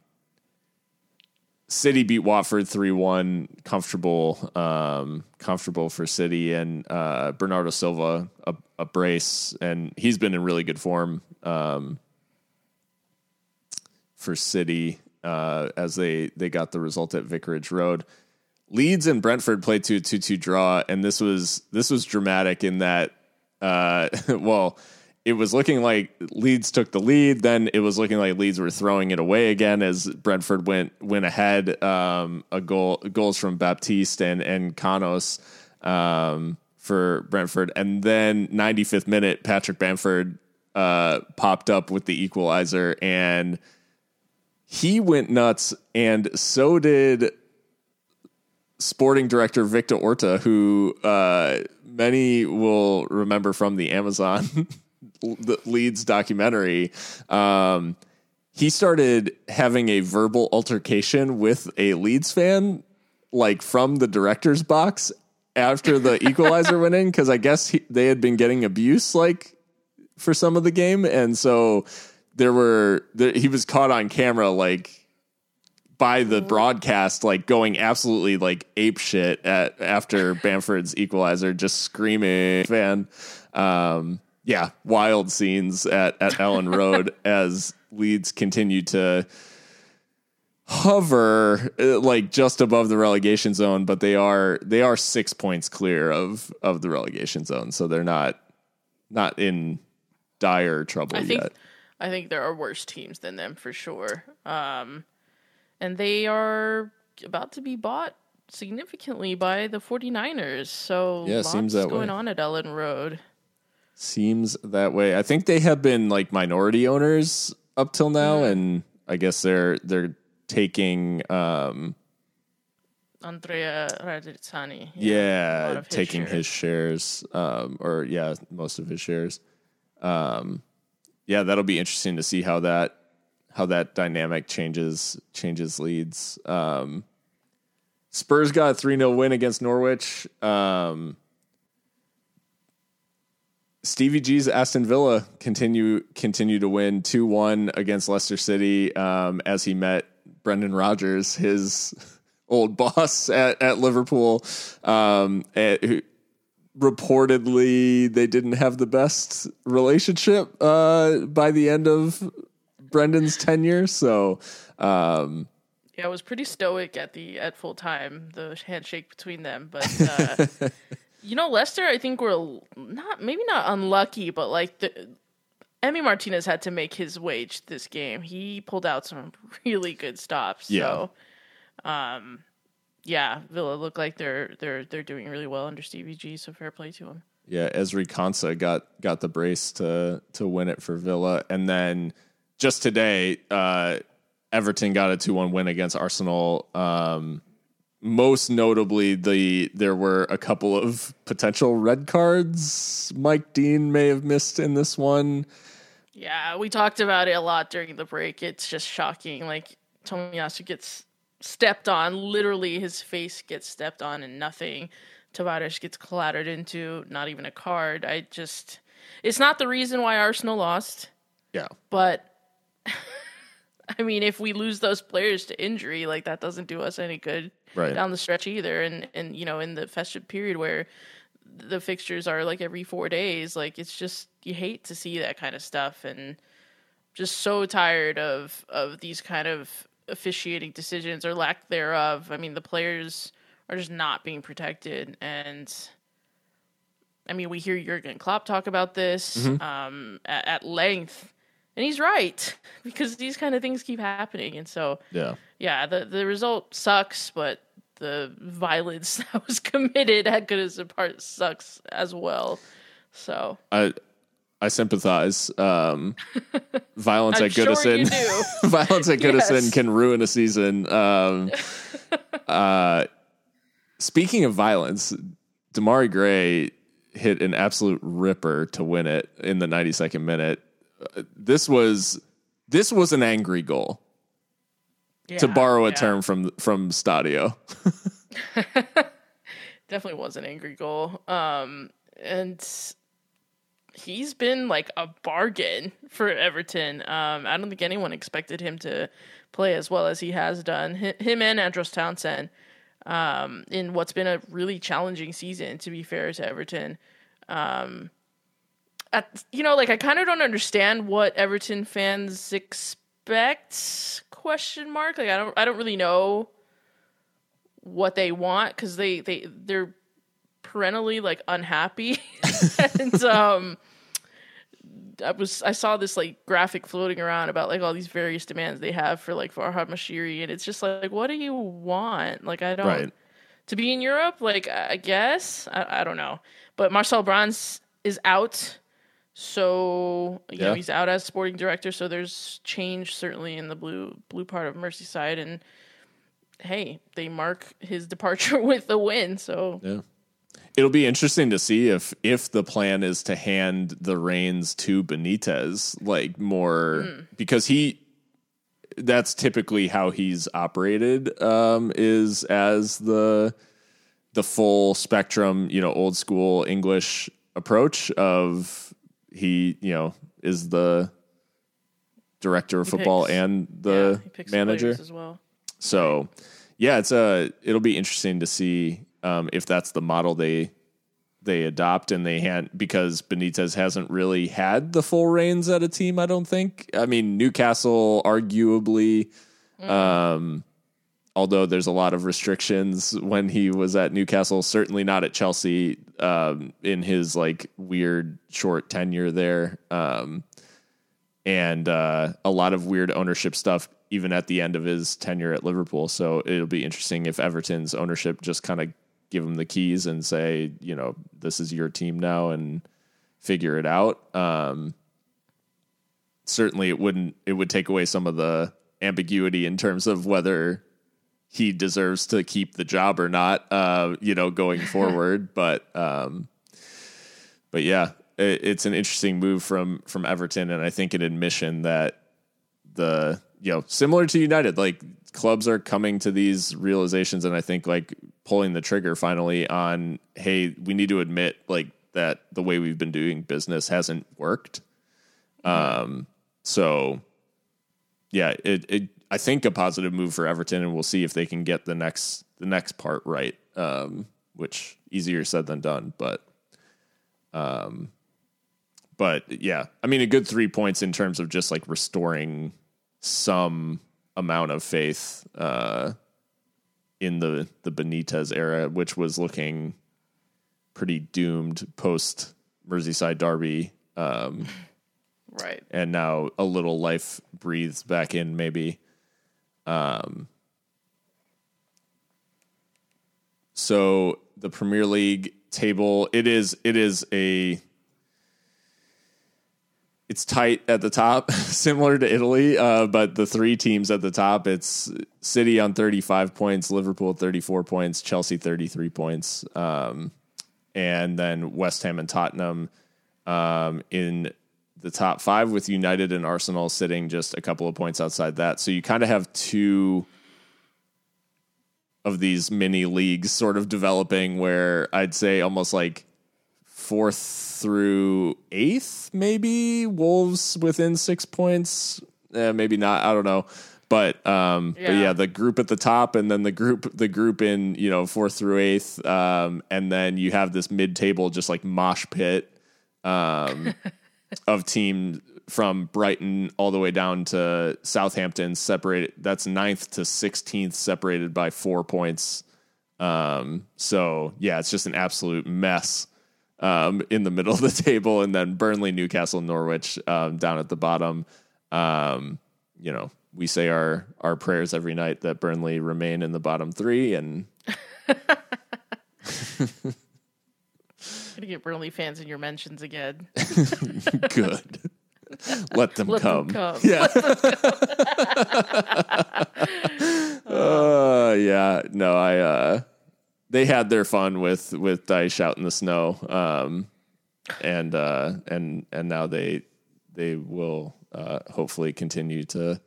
City beat Watford three one, comfortable, um, comfortable for City and uh, Bernardo Silva a, a brace, and he's been in really good form um, for City uh, as they they got the result at Vicarage Road. Leeds and Brentford played to a two two draw, and this was this was dramatic in that uh, well, it was looking like Leeds took the lead. Then it was looking like Leeds were throwing it away again as Brentford went went ahead. Um, a goal goals from Baptiste and and Canós um, for Brentford, and then 95th minute, Patrick Bamford uh, popped up with the equalizer, and he went nuts, and so did sporting director Victor Orta, who uh, many will remember from the Amazon the Leeds documentary. Um, he started having a verbal altercation with a Leeds fan, like from the director's box after the equalizer went in, because I guess he, they had been getting abuse, like for some of the game, and so there were there, he was caught on camera, like by the broadcast like going absolutely like ape shit at after Bamford's equalizer, just screaming fan. Um, yeah, wild scenes at at Elland Road as Leeds continue to hover uh, like just above the relegation zone, but they are they are six points clear of of the relegation zone, so they're not not in dire trouble I think yet. I think there are worse teams than them for sure. Um, and they are about to be bought significantly by the 49ers. So Yeah, lots seems that going way. on at Elland Road. Seems that way. I think they have been like minority owners up till now, and I guess they're they're taking um Andrea Radrizzani. yeah, his taking shares. his shares um or yeah, most of his shares. Um yeah, that'll be interesting to see how that how that dynamic changes changes Leeds. Um Spurs got a 3-0 win against Norwich. Um Stevie G's Aston Villa continue continue to win 2-1 against Leicester City um, as he met Brendan Rodgers, his old boss at, at Liverpool. Um, eh, who- reportedly, they didn't have the best relationship uh, by the end of Brendan's tenure. So, um, Yeah, it was pretty stoic at the at full time, the handshake between them. But uh, you know, Leicester, I think we're not maybe not unlucky, but like the Emi Martinez had to make his wage this game. He pulled out some really good stops. So, um, yeah, Villa look like they're they're they're doing really well under Stevie G. So fair play to him. Yeah, Ezri Konsa got got the brace to to win it for Villa, and then just today, uh, Everton got a two one win against Arsenal. Um, most notably, the there were a couple of potential red cards Mike Dean may have missed in this one. Yeah, we talked about it a lot during the break. It's just shocking. Like Tomiyasu gets stepped on, literally his face gets stepped on and nothing. Tavares gets clattered into, not even a card. I just it's not the reason why Arsenal lost, Yeah, but I mean, if we lose those players to injury, like that doesn't do us any good Right. down the stretch either. And and you know, in the festive period where the fixtures are like every four days, like it's just you hate to see that kind of stuff, and just so tired of of these kind of officiating decisions or lack thereof. I mean, the players are just not being protected, and I mean, we hear Jurgen Klopp talk about this um, at, at length, and he's right because these kind of things keep happening, and so Yeah. yeah, the the result sucks, but the violence that was committed at Goodison Park sucks as well. So I I sympathize. Um, violence at sure Goodison, do. violence at Goodison Yes. can ruin a season. Um, uh, speaking of violence, Demarai Gray hit an absolute ripper to win it in the 92nd minute. This was this was an angry goal, to borrow a yeah. term from from Stadio. definitely was an angry goal. Um, and he's been like a bargain for Everton. Um, I don't think anyone expected him to play as well as he has done. Hi- Him and Andros Townsend um, in what's been a really challenging season. To be fair to Everton, um, at, you know, like I kind of don't understand what Everton fans expect. Question mark. Like I don't. I don't really know what they want because they they they're perennially like unhappy and um I was I saw this like graphic floating around about like all these various demands they have for like Farhad Moshiri and it's just like what do you want like I don't Right. to be in Europe like I guess I, I don't know but Marcel Brands is out so you know he's out as sporting director so there's change certainly in the blue blue part of Merseyside and hey, they mark his departure with a win. So Yeah. It'll be interesting to see if if the plan is to hand the reins to Benitez like more because he that's typically how he's operated um is as the the full spectrum, you know, old school English approach of he, you know, is the director of football picks- and yeah, the he picks manager. players as well. So, yeah, it's a it'll be interesting to see um, if that's the model they they adopt and they hand because Benitez hasn't really had the full reins at a team. I don't think. I mean, Newcastle arguably, um, although there's a lot of restrictions when he was at Newcastle. Certainly not at Chelsea um, in his like weird short tenure there. Um, and uh, a lot of weird ownership stuff even at the end of his tenure at Liverpool. So it'll be interesting if Everton's ownership just kind of give him the keys and say, you know, this is your team now and figure it out. Um, certainly, it wouldn't. It would take away some of the ambiguity in terms of whether he deserves to keep the job or not. Uh, you know, going forward, but. Um, but yeah, it, it's an interesting move from from Everton, and I think an admission that the you know similar to United, like clubs are coming to these realizations, and I think like pulling the trigger finally on hey, we need to admit like that the way we've been doing business hasn't worked. Um, so yeah, it it I think a positive move for Everton, and we'll see if they can get the next the next part right. Um, which easier said than done, but um, but yeah, I mean, a good three points in terms of just like restoring some amount of faith uh, in the the Benitez era, which was looking pretty doomed post Merseyside derby, um, Right. and now a little life breathes back in, maybe. Um, so the Premier League table, it is it is a it's tight at the top, similar to Italy. Uh, but the three teams at the top, it's City on 35 points, Liverpool 34 points, Chelsea 33 points, um, and then West Ham and Tottenham um, in the top five, with United and Arsenal sitting just a couple of points outside that. So you kind of have two of these mini leagues sort of developing where I'd say almost like fourth through eighth, maybe Wolves within six points, eh, maybe not. I don't know. But um, but Yeah. yeah, the group at the top, and then the group the group in you know fourth through eighth, um, and then you have this mid table just like mosh pit um, of team from Brighton all the way down to Southampton, separated. That's ninth to sixteenth, separated by four points. Um, so yeah, it's just an absolute mess um, in the middle of the table, and then Burnley, Newcastle, Norwich um, down at the bottom. Um, you know, we say our our prayers every night that Burnley remain in the bottom three, and Gonna get Burnley fans in your mentions again. good. Let them Let come. them come. Yeah. uh, yeah. No, I. Uh, they had their fun with with Dyche out in the snow, um, and uh, and and now they they will uh, hopefully continue to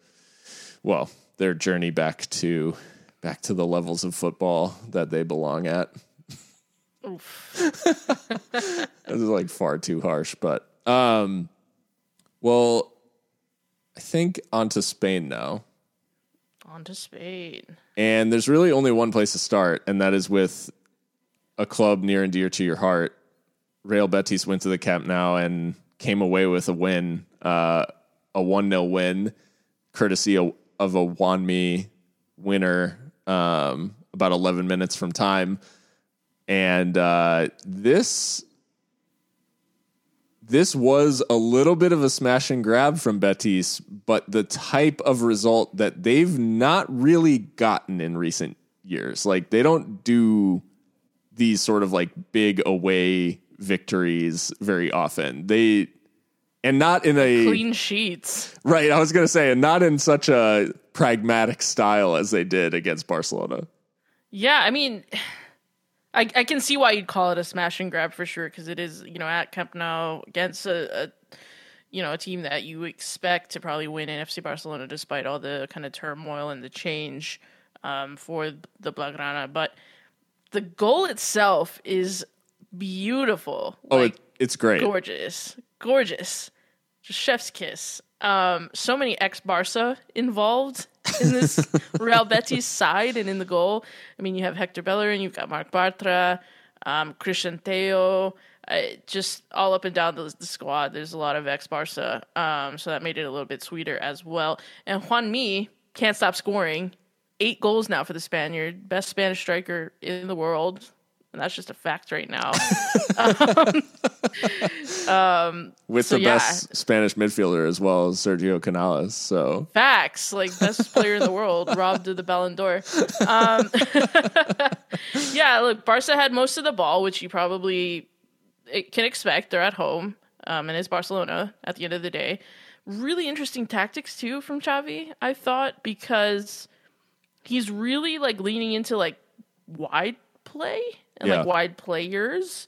well their journey back to back to the levels of football that they belong at. Oof. This is like far too harsh, but um, well, I think onto Spain now. On to Spain. And there's really only one place to start, and that is with a club near and dear to your heart. Real Betis went to the Camp Nou and came away with a win, uh, a 1 0 win, courtesy of, of a Juanmi winner um, about 11 minutes from time. And uh, this this was a little bit of a smash and grab from Betis, but the type of result that they've not really gotten in recent years. Like they don't do these sort of like big away victories very often. They and not in a Clean sheets. right. I was going to say, and not in such a pragmatic style as they did against Barcelona. Yeah, I mean, I I can see why you'd call it a smash and grab for sure because it is you know at Camp Nou against a, a you know a team that you expect to probably win in FC Barcelona despite all the kind of turmoil and the change um, for the Blaugrana, but the goal itself is beautiful. Oh, like, it, it's great. gorgeous, gorgeous, just chef's kiss. Um, so many ex Barca involved in this Real Betis side and in the goal. I mean, you have Hector Bellerin, you've got Marc Bartra, um, Cristian Tello, uh, just all up and down the, the squad. There's a lot of ex Barca, um, so that made it a little bit sweeter as well. And Juanmi can't stop scoring. Eight goals now for the Spaniard, best Spanish striker in the world. And that's just a fact right now. With So, the yeah. best Spanish midfielder as well as Sergio Canales. So Facts, like best player in the world, robbed of the Ballon d'Or. Um, yeah, look, Barca had most of the ball, which you probably can expect. They're at home, um, and it's Barcelona at the end of the day. Really interesting tactics too from Xavi, I thought, because he's really like leaning into like wide play and Yeah. like wide players,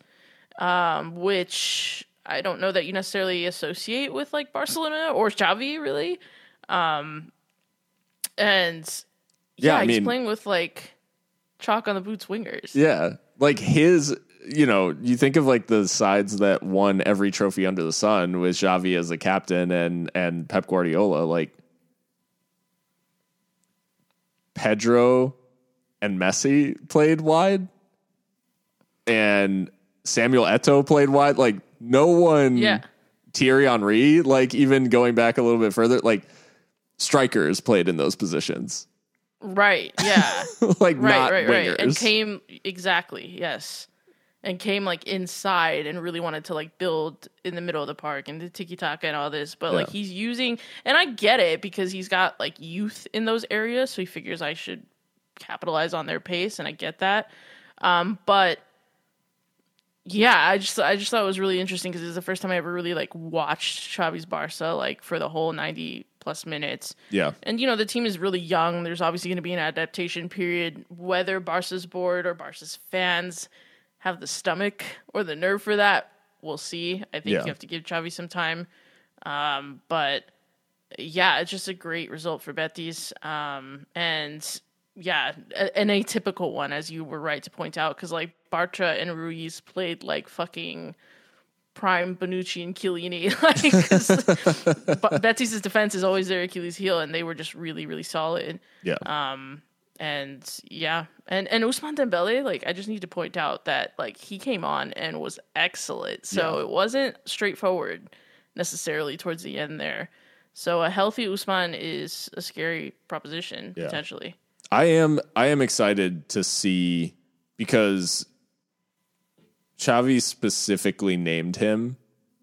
um, which I don't know that you necessarily associate with like Barcelona or Xavi really. Um, and Yeah, yeah, I he's mean- playing with like chalk on the boots wingers. Yeah. Like his, you know, you think of like the sides that won every trophy under the sun with Xavi as the captain and and Pep Guardiola, like Pedro and Messi played wide and Samuel Eto'o played wide. Like no one Yeah. Thierry Henry, like even going back a little bit further, like strikers played in those positions. Right. Yeah. like right. not right. wingers. Right. And came exactly. Yes. And came like inside and really wanted to like build in the middle of the park and the tiki taka and all this. But like he's using, and I get it because he's got like youth in those areas, so he figures I should capitalize on their pace, and I get that. Um, but yeah, I just I just thought it was really interesting because it was the first time I ever really like watched Xavi's Barca like for the whole ninety plus minutes. yeah. And you know the team is really young. There's obviously going to be an adaptation period. Whether Barca's board or Barca's fans have the stomach or the nerve for that, we'll see. I think Yeah. you have to give Xavi some time. Um, but yeah, it's just a great result for Betis. Um, and yeah, a- an atypical one, as you were right to point out, because like Bartra and Ruiz played like fucking prime Bonucci and Chiellini. like, but Betis' defense is always their Achilles heel, and they were just really, really solid. Yeah. Um, and yeah, and and Ousmane Dembele, like I just need to point out that like he came on and was excellent. So Yeah. it wasn't straightforward necessarily towards the end there. So a healthy Ousmane is a scary proposition Yeah. potentially. I am I am excited to see because Xavi specifically named him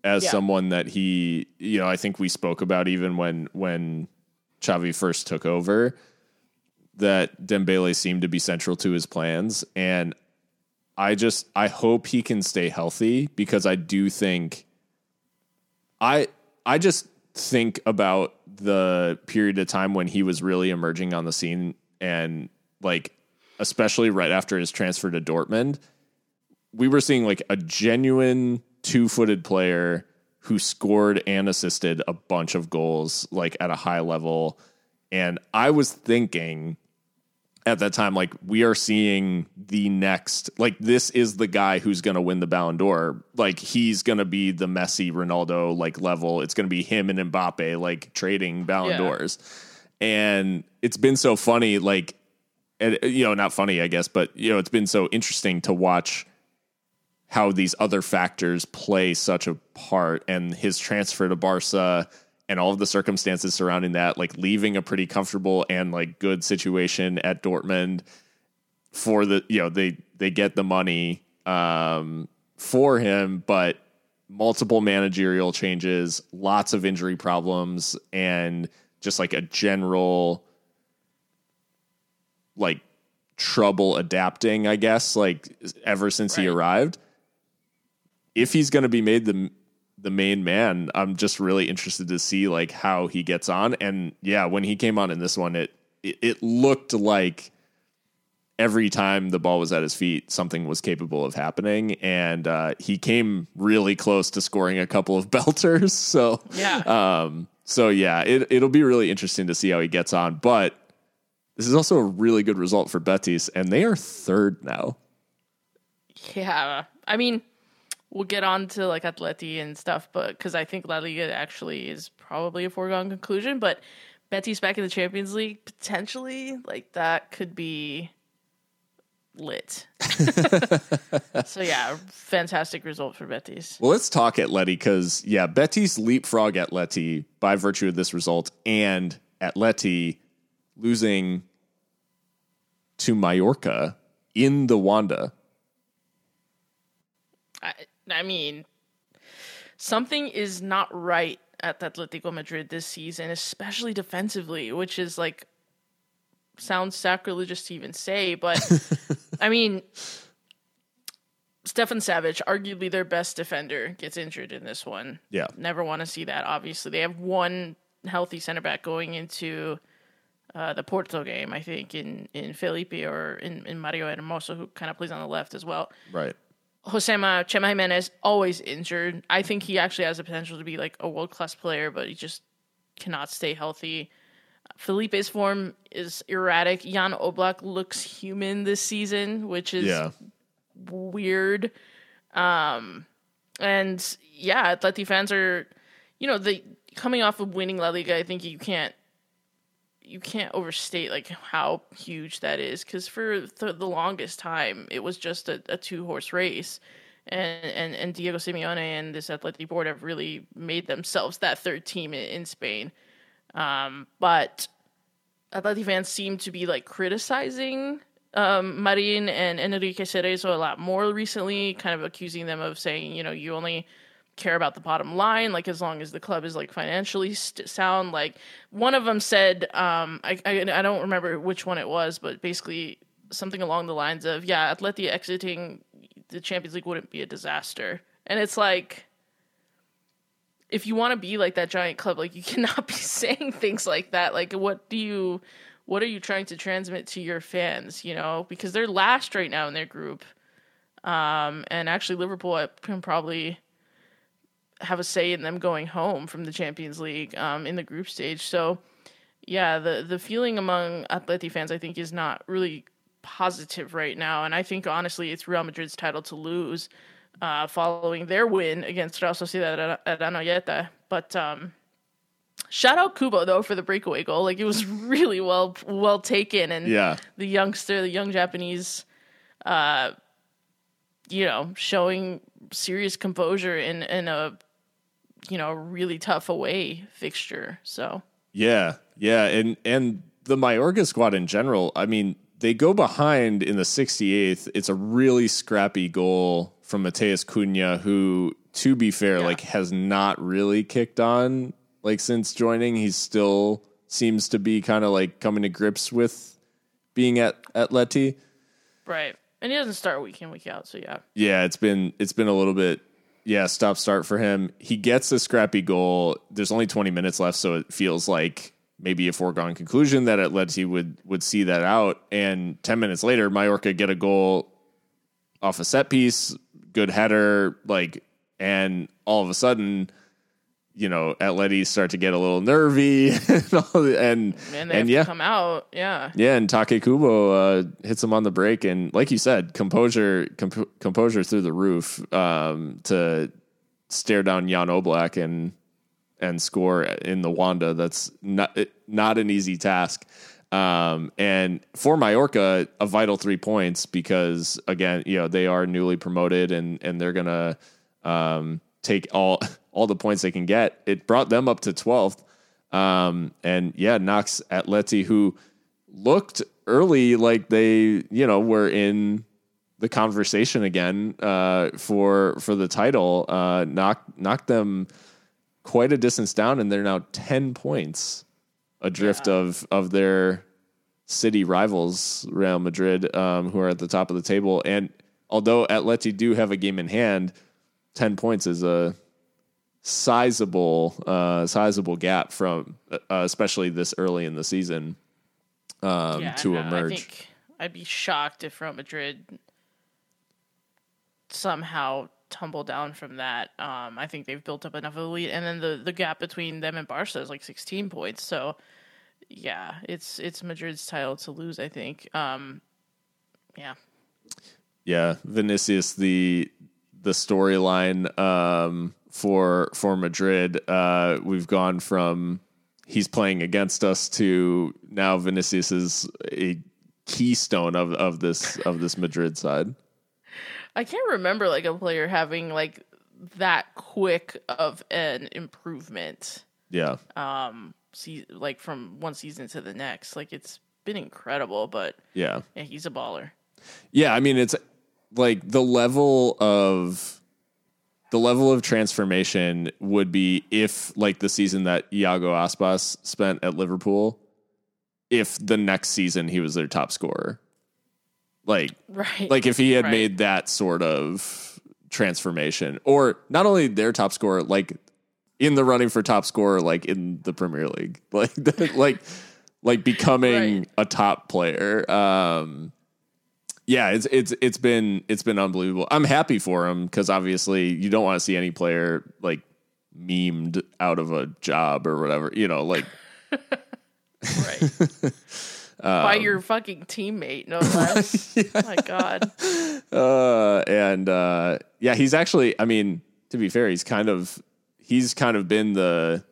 as Yeah. someone that he you know I think we spoke about even when when Xavi first took over that Dembele seemed to be central to his plans and I just I hope he can stay healthy because I do think I I just think about the period of time when he was really emerging on the scene and like especially right after his transfer to Dortmund we were seeing like a genuine two-footed player who scored and assisted a bunch of goals like at a high level. And I was thinking at that time like we are seeing the next like this is the guy who's going to win the Ballon d'Or. Like he's going to be the Messi Ronaldo like level. It's going to be him and Mbappe like trading Ballon Yeah. d'Ors. And it's been so funny like and, you know not funny I guess but you know it's been so interesting to watch how these other factors play such a part and his transfer to Barca and all of the circumstances surrounding that, like leaving a pretty comfortable and like good situation at Dortmund for the you know, they they get the money um for him, but multiple managerial changes, lots of injury problems, and just like a general like trouble adapting, I guess, like ever since he arrived. If he's going to be made the the main man, I'm just really interested to see like how he gets on. And yeah, when he came on in this one, it it, it looked like every time the ball was at his feet, something was capable of happening, and uh, he came really close to scoring a couple of belters. So Yeah. um, so yeah, it it'll be really interesting to see how he gets on. But this is also a really good result for Betis, and they are third now. Yeah, I mean, we'll get on to like Atleti and stuff, but because I think La Liga actually is probably a foregone conclusion. But Betis back in the Champions League potentially, like that could be lit. so yeah, fantastic result for Betis. Well, let's talk Atleti because yeah, Betis leapfrog Atleti by virtue of this result, and Atleti losing to Mallorca in the Wanda. I, I mean, something is not right at Atletico Madrid this season, especially defensively, which is like sounds sacrilegious to even say, but I mean, Stefan Savić, arguably their best defender, gets injured in this one. Yeah. Never want to see that. Obviously, they have one healthy center back going into uh, the Porto game, I think, in in Felipe or in, in Mario Hermoso, who kind of plays on the left as well. Right. Josema Chema Jimenez always injured. I think he actually has the potential to be like a world class player, but he just cannot stay healthy. Felipe's form is erratic. Jan Oblak looks human this season, which is Yeah. weird. Um, and yeah, Atleti fans are, you know, the coming off of winning La Liga. I think you can't you can't overstate like how huge that is because for th- the longest time it was just a, a two horse race. And, and and Diego Simeone and this athletic board have really made themselves that third team in, in Spain. Um, but Atleti fans seem to be like criticizing um, Marin and Enrique Cerezo a lot more recently, kind of accusing them of saying, you know, you only care about the bottom line, like as long as the club is like financially st- sound. Like one of them said, um, I, I I don't remember which one it was, but basically something along the lines of, yeah, Atleti exiting the Champions League wouldn't be a disaster, and it's like if you want to be like that giant club, like you cannot be saying things like that. Like, what do you, what are you trying to transmit to your fans? You know, because they're last right now in their group, um, and actually Liverpool can probably have a say in them going home from the Champions League um, in the group stage. So, yeah, the the feeling among Atleti fans, I think, is not really positive right now, and I think honestly, it's Real Madrid's title to lose. uh, following their win against Real Sociedad at Anoeta. But um, shout out Kubo though for the breakaway goal. Like it was really well well taken, and Yeah. the youngster, the young Japanese, uh, you know, showing serious composure in in a you know really tough away fixture. So Yeah, yeah, and and the Majorca squad in general. I mean, they go behind in the 68th. It's a really scrappy goal from Matheus Cunha, who, to be fair, like has not really kicked on like since joining. He still seems to be kind of like coming to grips with being at at Leti. right, and he doesn't start week in week out. So yeah, Yeah, it's been it's been a little bit yeah, stop start for him. He gets a scrappy goal. There's only 20 minutes left, so it feels like maybe a foregone conclusion that Atleti would would see that out. And 10 minutes later, Mallorca get a goal off a set piece, good header, like, and all of a sudden, you know, Atleti start to get a little nervy, and all the- and and and yeah, come out. Yeah, yeah, and Take Kubo uh, hits him on the break, and like you said, composure comp- composure through the roof um, to stare down Jan Oblak and and score in the Wanda. That's not not an easy task. Um, and for Mallorca, a vital three points because again, you know they are newly promoted and and they're gonna um, take all all the points they can get. It brought them up to twelfth. Um, and yeah, knocks Atleti, who looked early like they, you know, were in the conversation again uh, for for the title. Uh, knocked knocked them quite a distance down, and they're now ten points adrift of of their city rivals, Real Madrid, um, who are at the top of the table. And although Atleti do have a game in hand, ten points is a sizable uh sizable gap from uh, especially this early in the season um yeah, to emerge I think I'd be shocked if Real Madrid somehow tumble down from that. Um, I think they've built up enough of a lead, and then the the gap between them and Barca is like 16 points. So yeah, it's it's Madrid's title to lose. I think. Um, yeah, yeah vinicius the the storyline um for for madrid uh we've gone from he's playing against us to now vinicius is a keystone of of this of this madrid side I can't remember like a player having like that quick of an improvement. yeah Um See, like from one season to the next, like it's been incredible. But yeah yeah, he's a baller. Yeah, I mean it's like the level of the level of transformation would be if like the season that Iago Aspas spent at Liverpool, if the next season he was their top scorer. Like Right. like if he had Right. made that sort of transformation or not only their top scorer like in the running for top scorer like in the Premier League. Like like like becoming Right. a top player. Um yeah, it's it's it's been it's been unbelievable. I'm happy for him because obviously you don't want to see any player like memed out of a job or whatever. You know, like right. By Um, your fucking teammate, no less. Oh my God. uh and uh yeah, he's actually I mean, to be fair, he's kind of he's kind of been the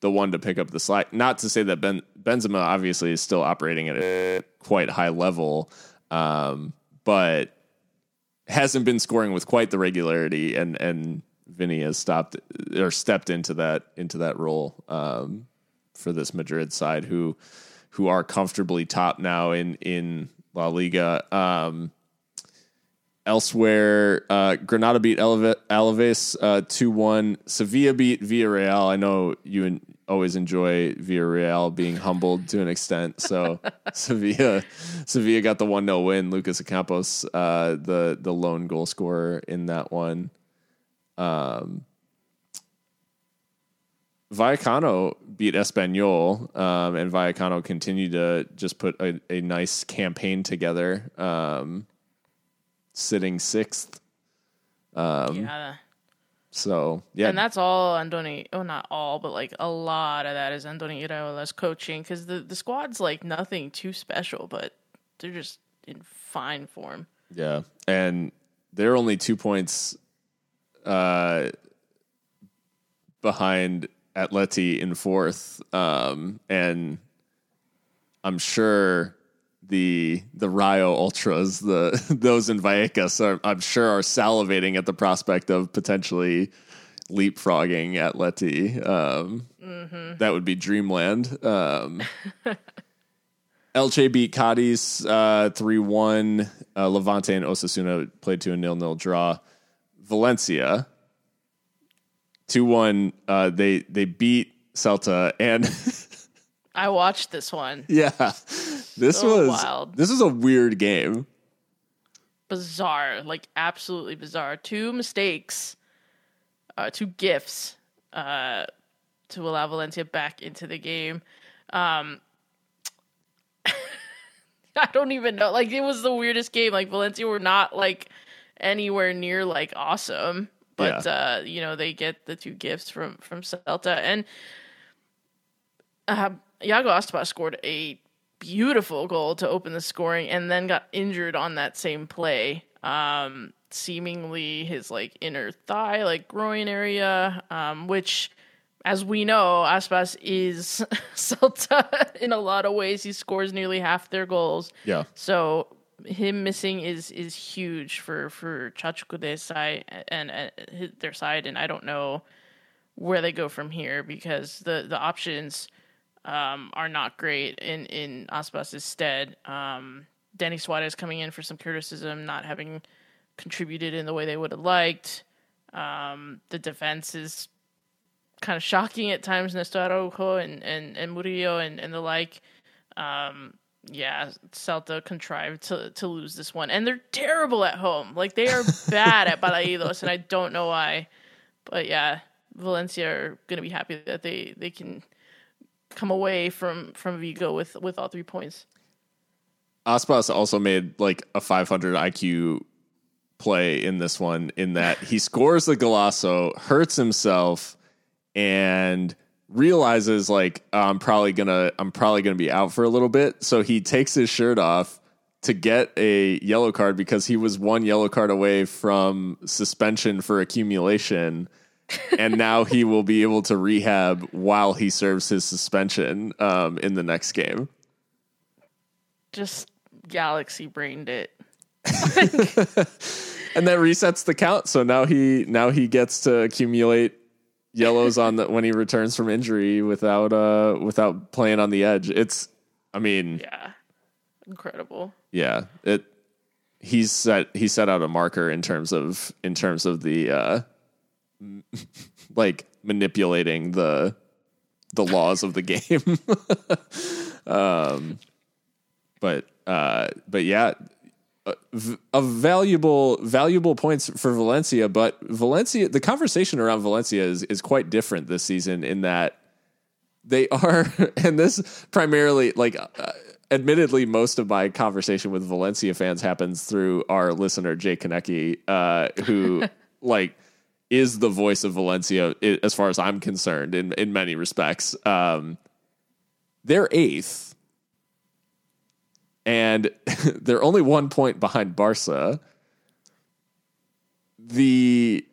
the one to pick up the slack. Not to say that Ben Benzema obviously is still operating at a quite high level, um, but hasn't been scoring with quite the regularity and and Vinny has stopped or stepped into that into that role um, for this Madrid side who who are comfortably top now in in La Liga. Um, elsewhere, uh, Granada beat Alave- Alaves uh, two one. Sevilla beat Villarreal. I know you en- always enjoy Villarreal being humbled to an extent. So Sevilla Sevilla got the one 0 win. Lucas Ocampos, uh, the the lone goal scorer in that one. Um, Vallecano beat Espanol, um, and Vallecano continued to just put a, a nice campaign together, um, sitting sixth. Um, yeah. So yeah, And that's all Andoni. Oh, not all, but like a lot of that is Andoni Iraola's coaching because the, the squad's like nothing too special, but they're just in fine form. yeah, and they're only two points uh, behind Atleti in fourth, um, and I'm sure the the Rayo Ultras, the those in Vallecas, are, I'm sure are salivating at the prospect of potentially leapfrogging Atleti. Um, That would be dreamland. Um, Elche beat Cadiz uh, three one. Uh, Levante and Osasuna played to a nil nil draw. Valencia two one. Uh, they they beat Celta and. I watched this one. Yeah, this So was wild. this was a weird game. Bizarre, like absolutely bizarre. Two mistakes, uh, two gifts uh, to allow Valencia back into the game. Um, I don't even know. Like it was the weirdest game. Like Valencia were not like anywhere near like awesome, but uh, you know they get the two gifts from from Celta and uh, Iago Aspas scored a beautiful goal to open the scoring and then got injured on that same play. Um, seemingly his like inner thigh, like groin area, um, which as we know, Aspas is Celta in a lot of ways. He scores nearly half their goals. Yeah, So him missing is is huge for for Chacho Coudet's side and, and his- their side, and I don't know where they go from here because the the options um, are not great in in Aspas' stead. Um, Danny Suarez coming in for some criticism, not having contributed in the way they would have liked. Um, the defense is kind of shocking at times, Nestor Araujo and, and, and Murillo and, and the like. Um, yeah, Celta contrived to, to lose this one. And they're terrible at home. Like, they are bad at Balaídos, and I don't know why. But yeah, Valencia are going to be happy that they, they can come away from, from Vigo with, with all three points. Aspas also made like a 500 IQ play in this one. In that he scores the golazo, hurts himself, and realizes like "Oh, I'm probably gonna I'm probably gonna be out for a little bit. So he takes his shirt off to get a yellow card because he was one yellow card away from suspension for accumulation. And now he will be able to rehab while he serves his suspension um, in the next game. Just galaxy brained it. and that resets the count. So now he now he gets to accumulate yellows on the when he returns from injury without uh without playing on the edge. It's I mean Yeah. Incredible. yeah it he's set he set out a marker in terms of in terms of the uh like manipulating the the laws of the game. Um but uh but yeah a valuable valuable points for Valencia, but Valencia the conversation around Valencia is is quite different this season in that they are and this primarily like uh, admittedly most of my conversation with Valencia fans happens through our listener Jay Konecki uh who like is the voice of Valencia as far as I'm concerned in in many respects um they're eighth and they're only one point behind Barca. The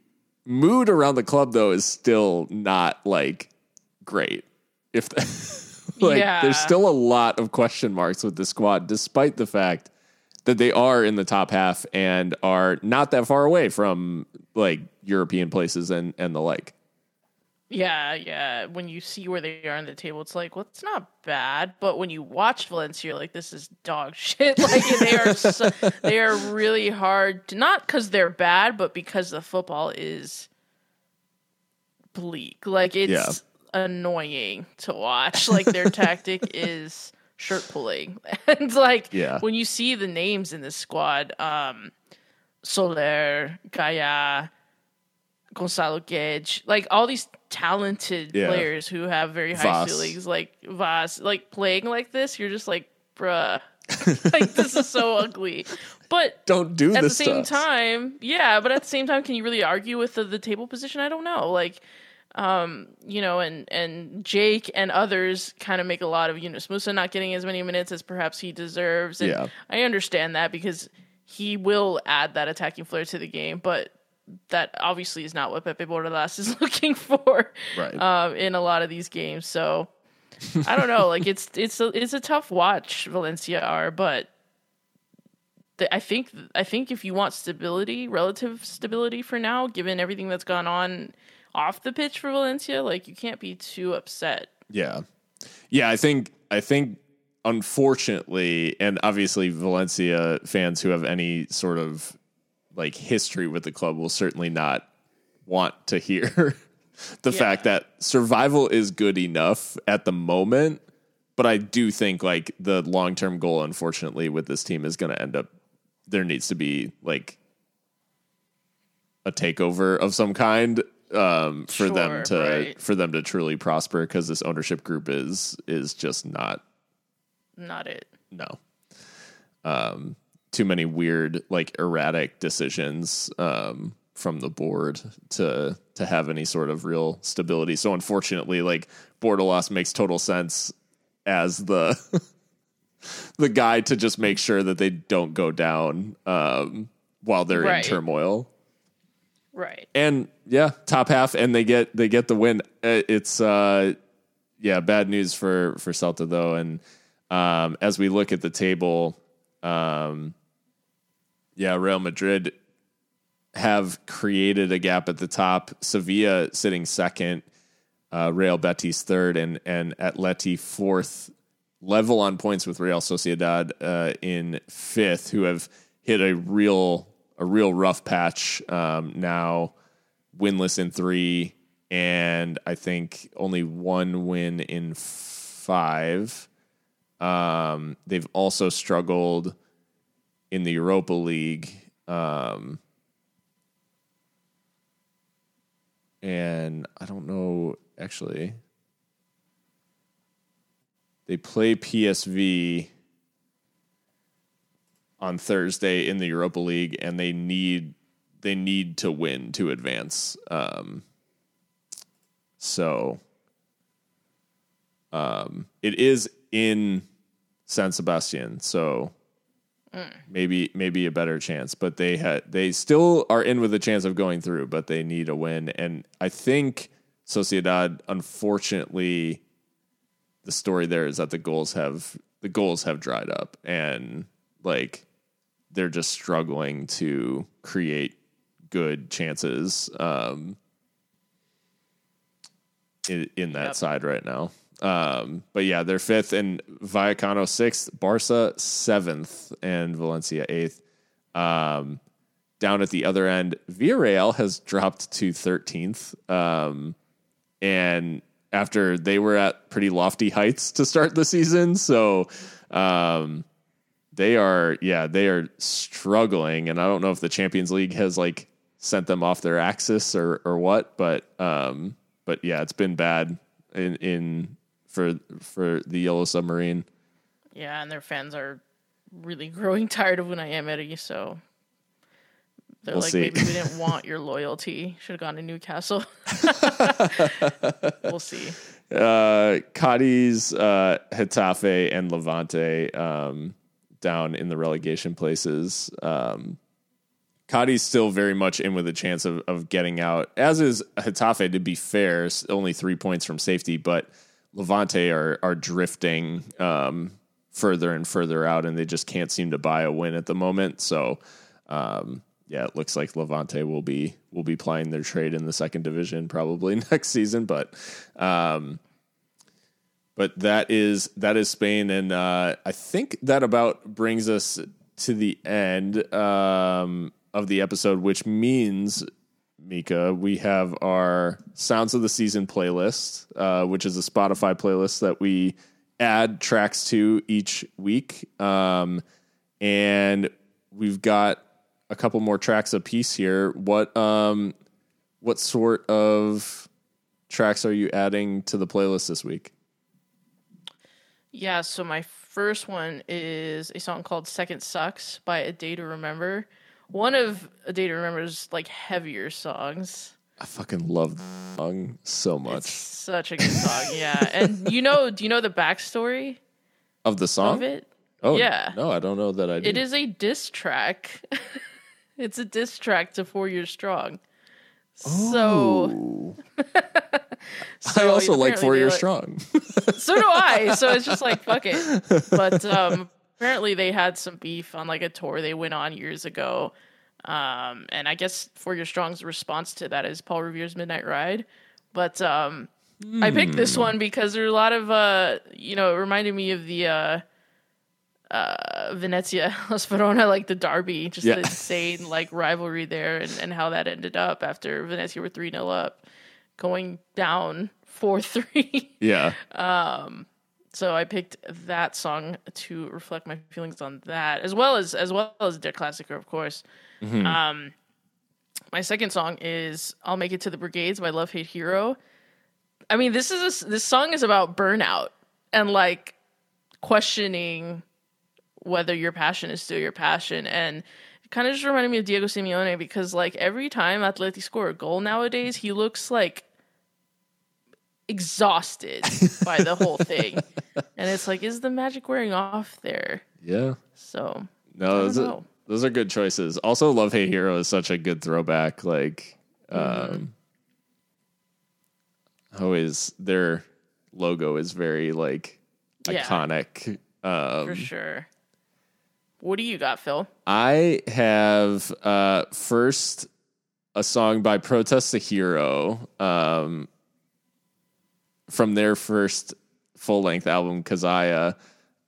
mood around the club, though, is still not like great. If like, Yeah. there's still a lot of question marks with the squad, despite the fact that they are in the top half and are not that far away from like European places and and the like. Yeah, yeah. When you see where they are on the table, it's like, well, it's not bad. But when you watch Valencia, you're like, this is dog shit. Like they are, so, they are really hard. To, not because they're bad, but because the football is bleak. Like it's Yeah. annoying to watch. Like their tactic is shirt pulling, and like Yeah. when you see the names in this squad, um, Soler, Gayà. Gonzalo Guedes, like all these talented Yeah. players who have very high Vaz. ceilings, like Vaz, like playing like this, you're just like, bruh, like this is so ugly. But Don't do at the same us. time, yeah, but at the same time, can you really argue with the, the table position? I don't know. Like, um, you know, and and Jake and others kind of make a lot of Yunus Musah not getting as many minutes as perhaps he deserves. And Yeah. I understand that because he will add that attacking flair to the game, but that obviously is not what Pepe Bordalás is looking for Right. um, in a lot of these games. So I don't know. Like it's it's a, it's a tough watch. Valencia are, but the, I think I think if you want stability, relative stability for now, given everything that's gone on off the pitch for Valencia, like you can't be too upset. Yeah. Yeah, I think I think unfortunately and obviously Valencia fans who have any sort of like history with the club will certainly not want to hear the Yeah. fact that survival is good enough at the moment, but I do think like the long-term goal unfortunately with this team is going to end up there needs to be like a takeover of some kind um, for them to right. for them to truly prosper because this ownership group is is just not Not it. no um, too many weird like erratic decisions um, from the board to to have any sort of real stability. So unfortunately, like Bordalás makes total sense as the the guy to just make sure that they don't go down um, while they're Right. in turmoil Right. and yeah, top half, and they get they get the win. Uh, It's uh, yeah, bad news for for Celta though. And um, as we look at the table, um, yeah, Real Madrid have created a gap at the top. Sevilla sitting second, uh, Real Betis third, and and Atleti fourth, level on points with Real Sociedad uh, in fifth, who have hit a real a real rough patch um, now, winless in three, and I think only one win in five. Um, they've also struggled in the Europa League. Um, and I don't know actually. They play PSV on Thursday in the Europa League, and they need they need to win to advance. Um, so, um, it is in San Sebastian, so maybe maybe a better chance. But they had they still are in with a chance of going through, but they need a win. And I think Sociedad, unfortunately, the story there is that the goals have the goals have dried up, and like they're just struggling to create good chances um, in, in that Yep. side right now. Um, but yeah, they're fifth and Vallecano sixth, Barca seventh, and Valencia eighth. Um, down at the other end, Villarreal has dropped to thirteenth, um, and after they were at pretty lofty heights to start the season, so um, they are yeah they are struggling, and I don't know if the Champions League has like sent them off their axis or or what, but um, but yeah, it's been bad in in for for the Yellow Submarine. Yeah, and their fans are really growing tired of Unai Emery, so they're We'll like, see. maybe we didn't want your loyalty. Should have gone to Newcastle. we'll see. uh, Cadiz, uh, Getafe, and Levante um, down in the relegation places. Um, Cadiz still very much in with a chance of, of getting out, as is Getafe, to be fair, only three points from safety, but Levante are, are drifting um, further and further out, and they just can't seem to buy a win at the moment. So, um, yeah, it looks like Levante will be will be plying their trade in the second division probably next season, but um, but that is that is Spain, and uh, I think that about brings us to the end um, of the episode, which means. Mika, we have our Sounds of the Season playlist, uh, which is a Spotify playlist that we add tracks to each week. Um, and we've got a couple more tracks a piece here. What um, what sort of tracks are you adding to the playlist this week? Yeah, so my first one is a song called Second Sucks by A Day to Remember. One of A Day to Remember's like heavier songs. I fucking love the song so It's much. such a good song, yeah. And you know, do you know the backstory Of the song? of it? Oh, Yeah. No, I don't know that I do. It is a diss track. It's a diss track to Four Years Strong. So, I also like Four Years like- Strong. so do I. So it's just like fuck it. But um, apparently they had some beef on like a tour they went on years ago. Um, and I guess Four Year Strong's response to that is Paul Revere's Midnight Ride. But um, I picked this one because there are a lot of uh, you know, it reminded me of the uh, uh, Venezia Hellas Verona, like the derby, just Yeah. the insane like rivalry there, and, and how that ended up after Venezia were three 0 up, going down four three. yeah. So I picked that song to reflect my feelings on that, as well as as well as Der Klassiker, of course. Um, my second song is "I'll Make It to the Brigades" by Love Hate Hero. I mean, this is a, this song is about burnout and like questioning whether your passion is still your passion, and it kind of just reminded me of Diego Simeone because like every time Atleti score a goal nowadays, he looks like exhausted by the whole thing. And it's like, is the magic wearing off there? Yeah. So No, those are, those are good choices. Also, Love Hate Hero is such a good throwback. Like, um, always their logo is very like Yeah. iconic. Um, for sure. What do you got, Phil? I have uh, first a song by Protest the Hero um, from their first full length album, Kezia.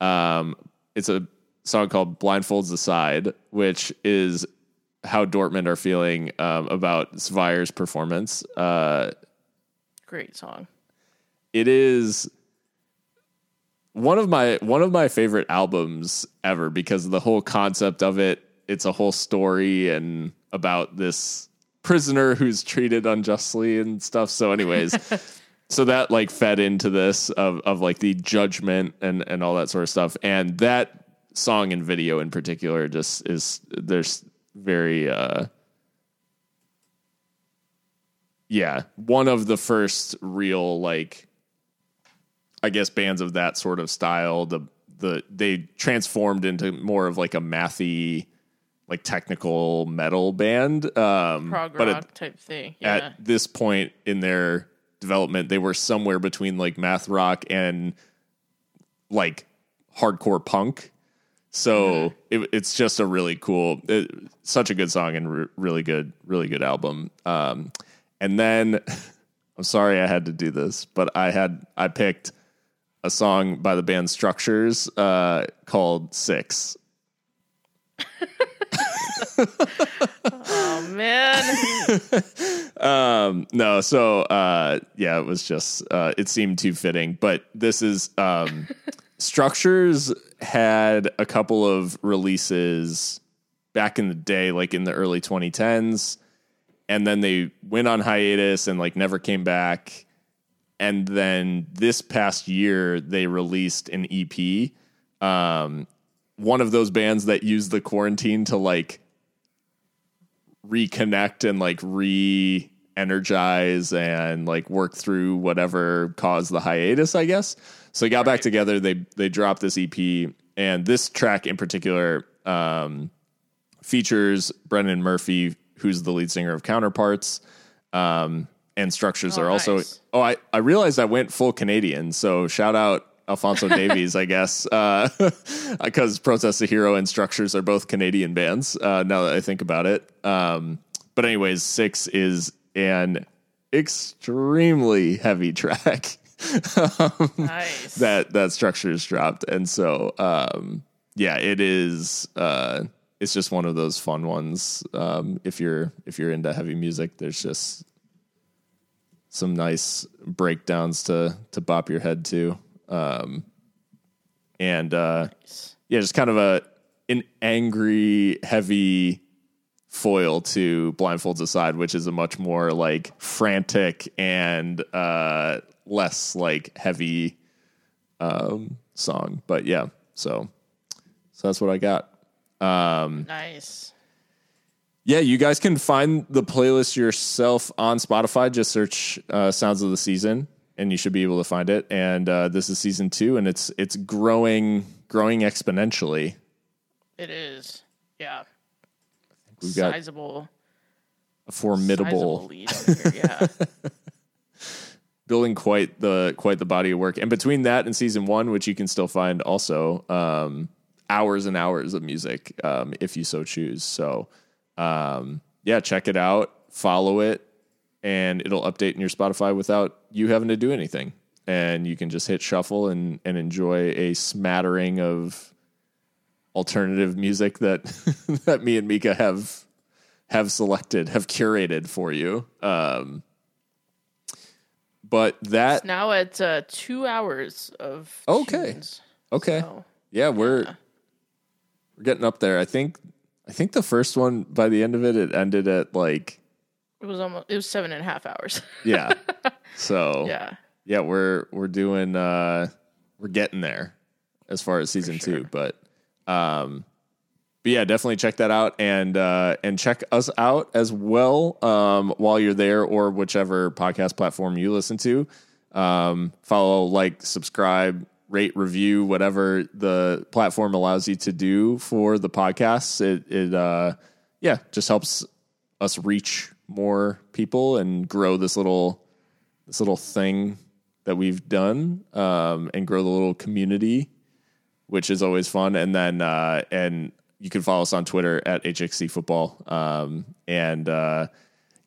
Um, it's a song called Blindfolds Aside, which is how Dortmund are feeling um, about Zwayer's performance. Uh, Great song. it is one of my one of my favorite albums ever because of the whole concept of it. It's a whole story and about this prisoner who's treated unjustly and stuff. So, anyways, so that like fed into this of of like the judgment and and all that sort of stuff. And that song and video in particular just is there's very uh yeah, one of the first real like I guess bands of that sort of style. The the they transformed into more of like a mathy, like technical metal band. Um, Prog but rock at, type thing. Yeah. at this point in their development, they were somewhere between like math rock and like hardcore punk. So it, it's just a really cool, it, such a good song and re- really good, really good album. Um, and then I'm sorry I had to do this, but I had I picked a song by the band Structures uh, called Six. man. Um, no, so uh, yeah, it was just uh, it seemed too fitting. But this is um, Structures had a couple of releases back in the day, like in the early 2010s, and then they went on hiatus and like never came back. And then this past year, they released an EP. Um, one of those bands that used the quarantine to like reconnect and like re energize and like work through whatever caused the hiatus, I guess. So they got back together, they they dropped this EP and this track in particular um features Brendan Murphy, who's the lead singer of Counterparts. Um and structures Oh, are also nice. oh I, I realized I went full Canadian, so shout out Alfonso Davies, I guess, because Protest the Hero and Structures are both Canadian bands. Uh, now that I think about it, um, but anyways, Six is an extremely heavy track Nice. that that Structures dropped, and so um, yeah, it is. Uh, it's just one of those fun ones. Um, if you're if you're into heavy music, there's just some nice breakdowns to to bop your head to. Um, and uh, yeah, just kind of a an angry, heavy foil to blindfolds aside, which is a much more like frantic and uh, less like heavy um, song. But yeah, so so that's what I got. nice. Yeah, you guys can find the playlist yourself on Spotify. Just search uh, "Sounds of the Season," and you should be able to find it. And uh, this is season two, and it's it's growing growing exponentially. It is. Yeah. we've got sizable, a formidable sizable here. Yeah. building quite the quite the body of work. And between that and season one, which you can still find also, um, hours and hours of music um, if you so choose. So um, yeah, check it out, follow it, and it'll update in your Spotify without you having to do anything. And you can just hit shuffle and and enjoy a smattering of alternative music that that me and Mika have have selected, have curated for you. Um, but that now it's uh, two hours of Okay. tunes, okay, so- yeah, we're we're getting up there. I think I think the first one by the end of it, it ended at like It was almost it was seven and a half hours. yeah. so yeah. yeah, we're we're doing uh we're getting there as far as season two, but um but yeah, definitely check that out and uh and check us out as well um while you're there or whichever podcast platform you listen to. Um follow, like, subscribe, rate, review, whatever the platform allows you to do for the podcasts. It it uh yeah, just helps us reach more people and grow this little this little thing that we've done um, and grow the little community, which is always fun. And then uh, and you can follow us on Twitter at HXC Football. Um, and uh,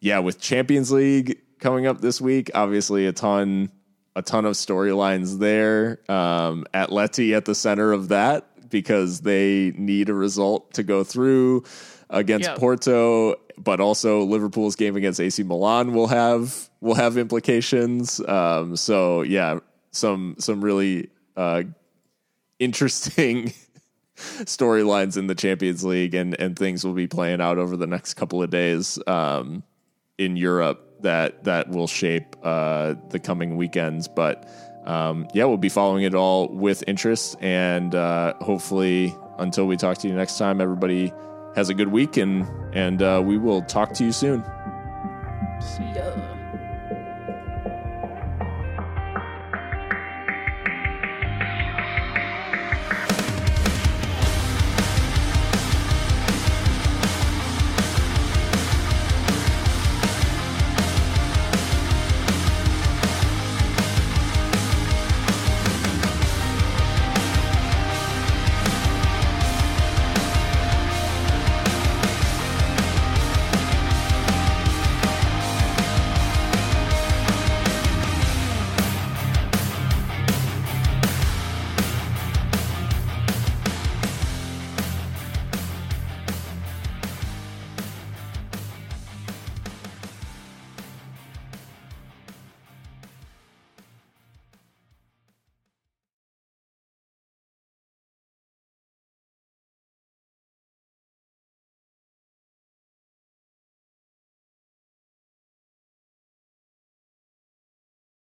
yeah, with Champions League coming up this week, obviously a ton a ton of storylines there. Um, Atleti at the center of that because they need a result to go through against Yep. Porto, but also Liverpool's game against AC Milan will have will have implications. Um, so yeah, some some really uh, interesting storylines in the Champions League and and things will be playing out over the next couple of days um, in Europe that that will shape uh, the coming weekends. But um, yeah, we'll be following it all with interest and uh, hopefully until we talk to you next time, everybody has a good week and and uh, we will talk to you soon. See ya.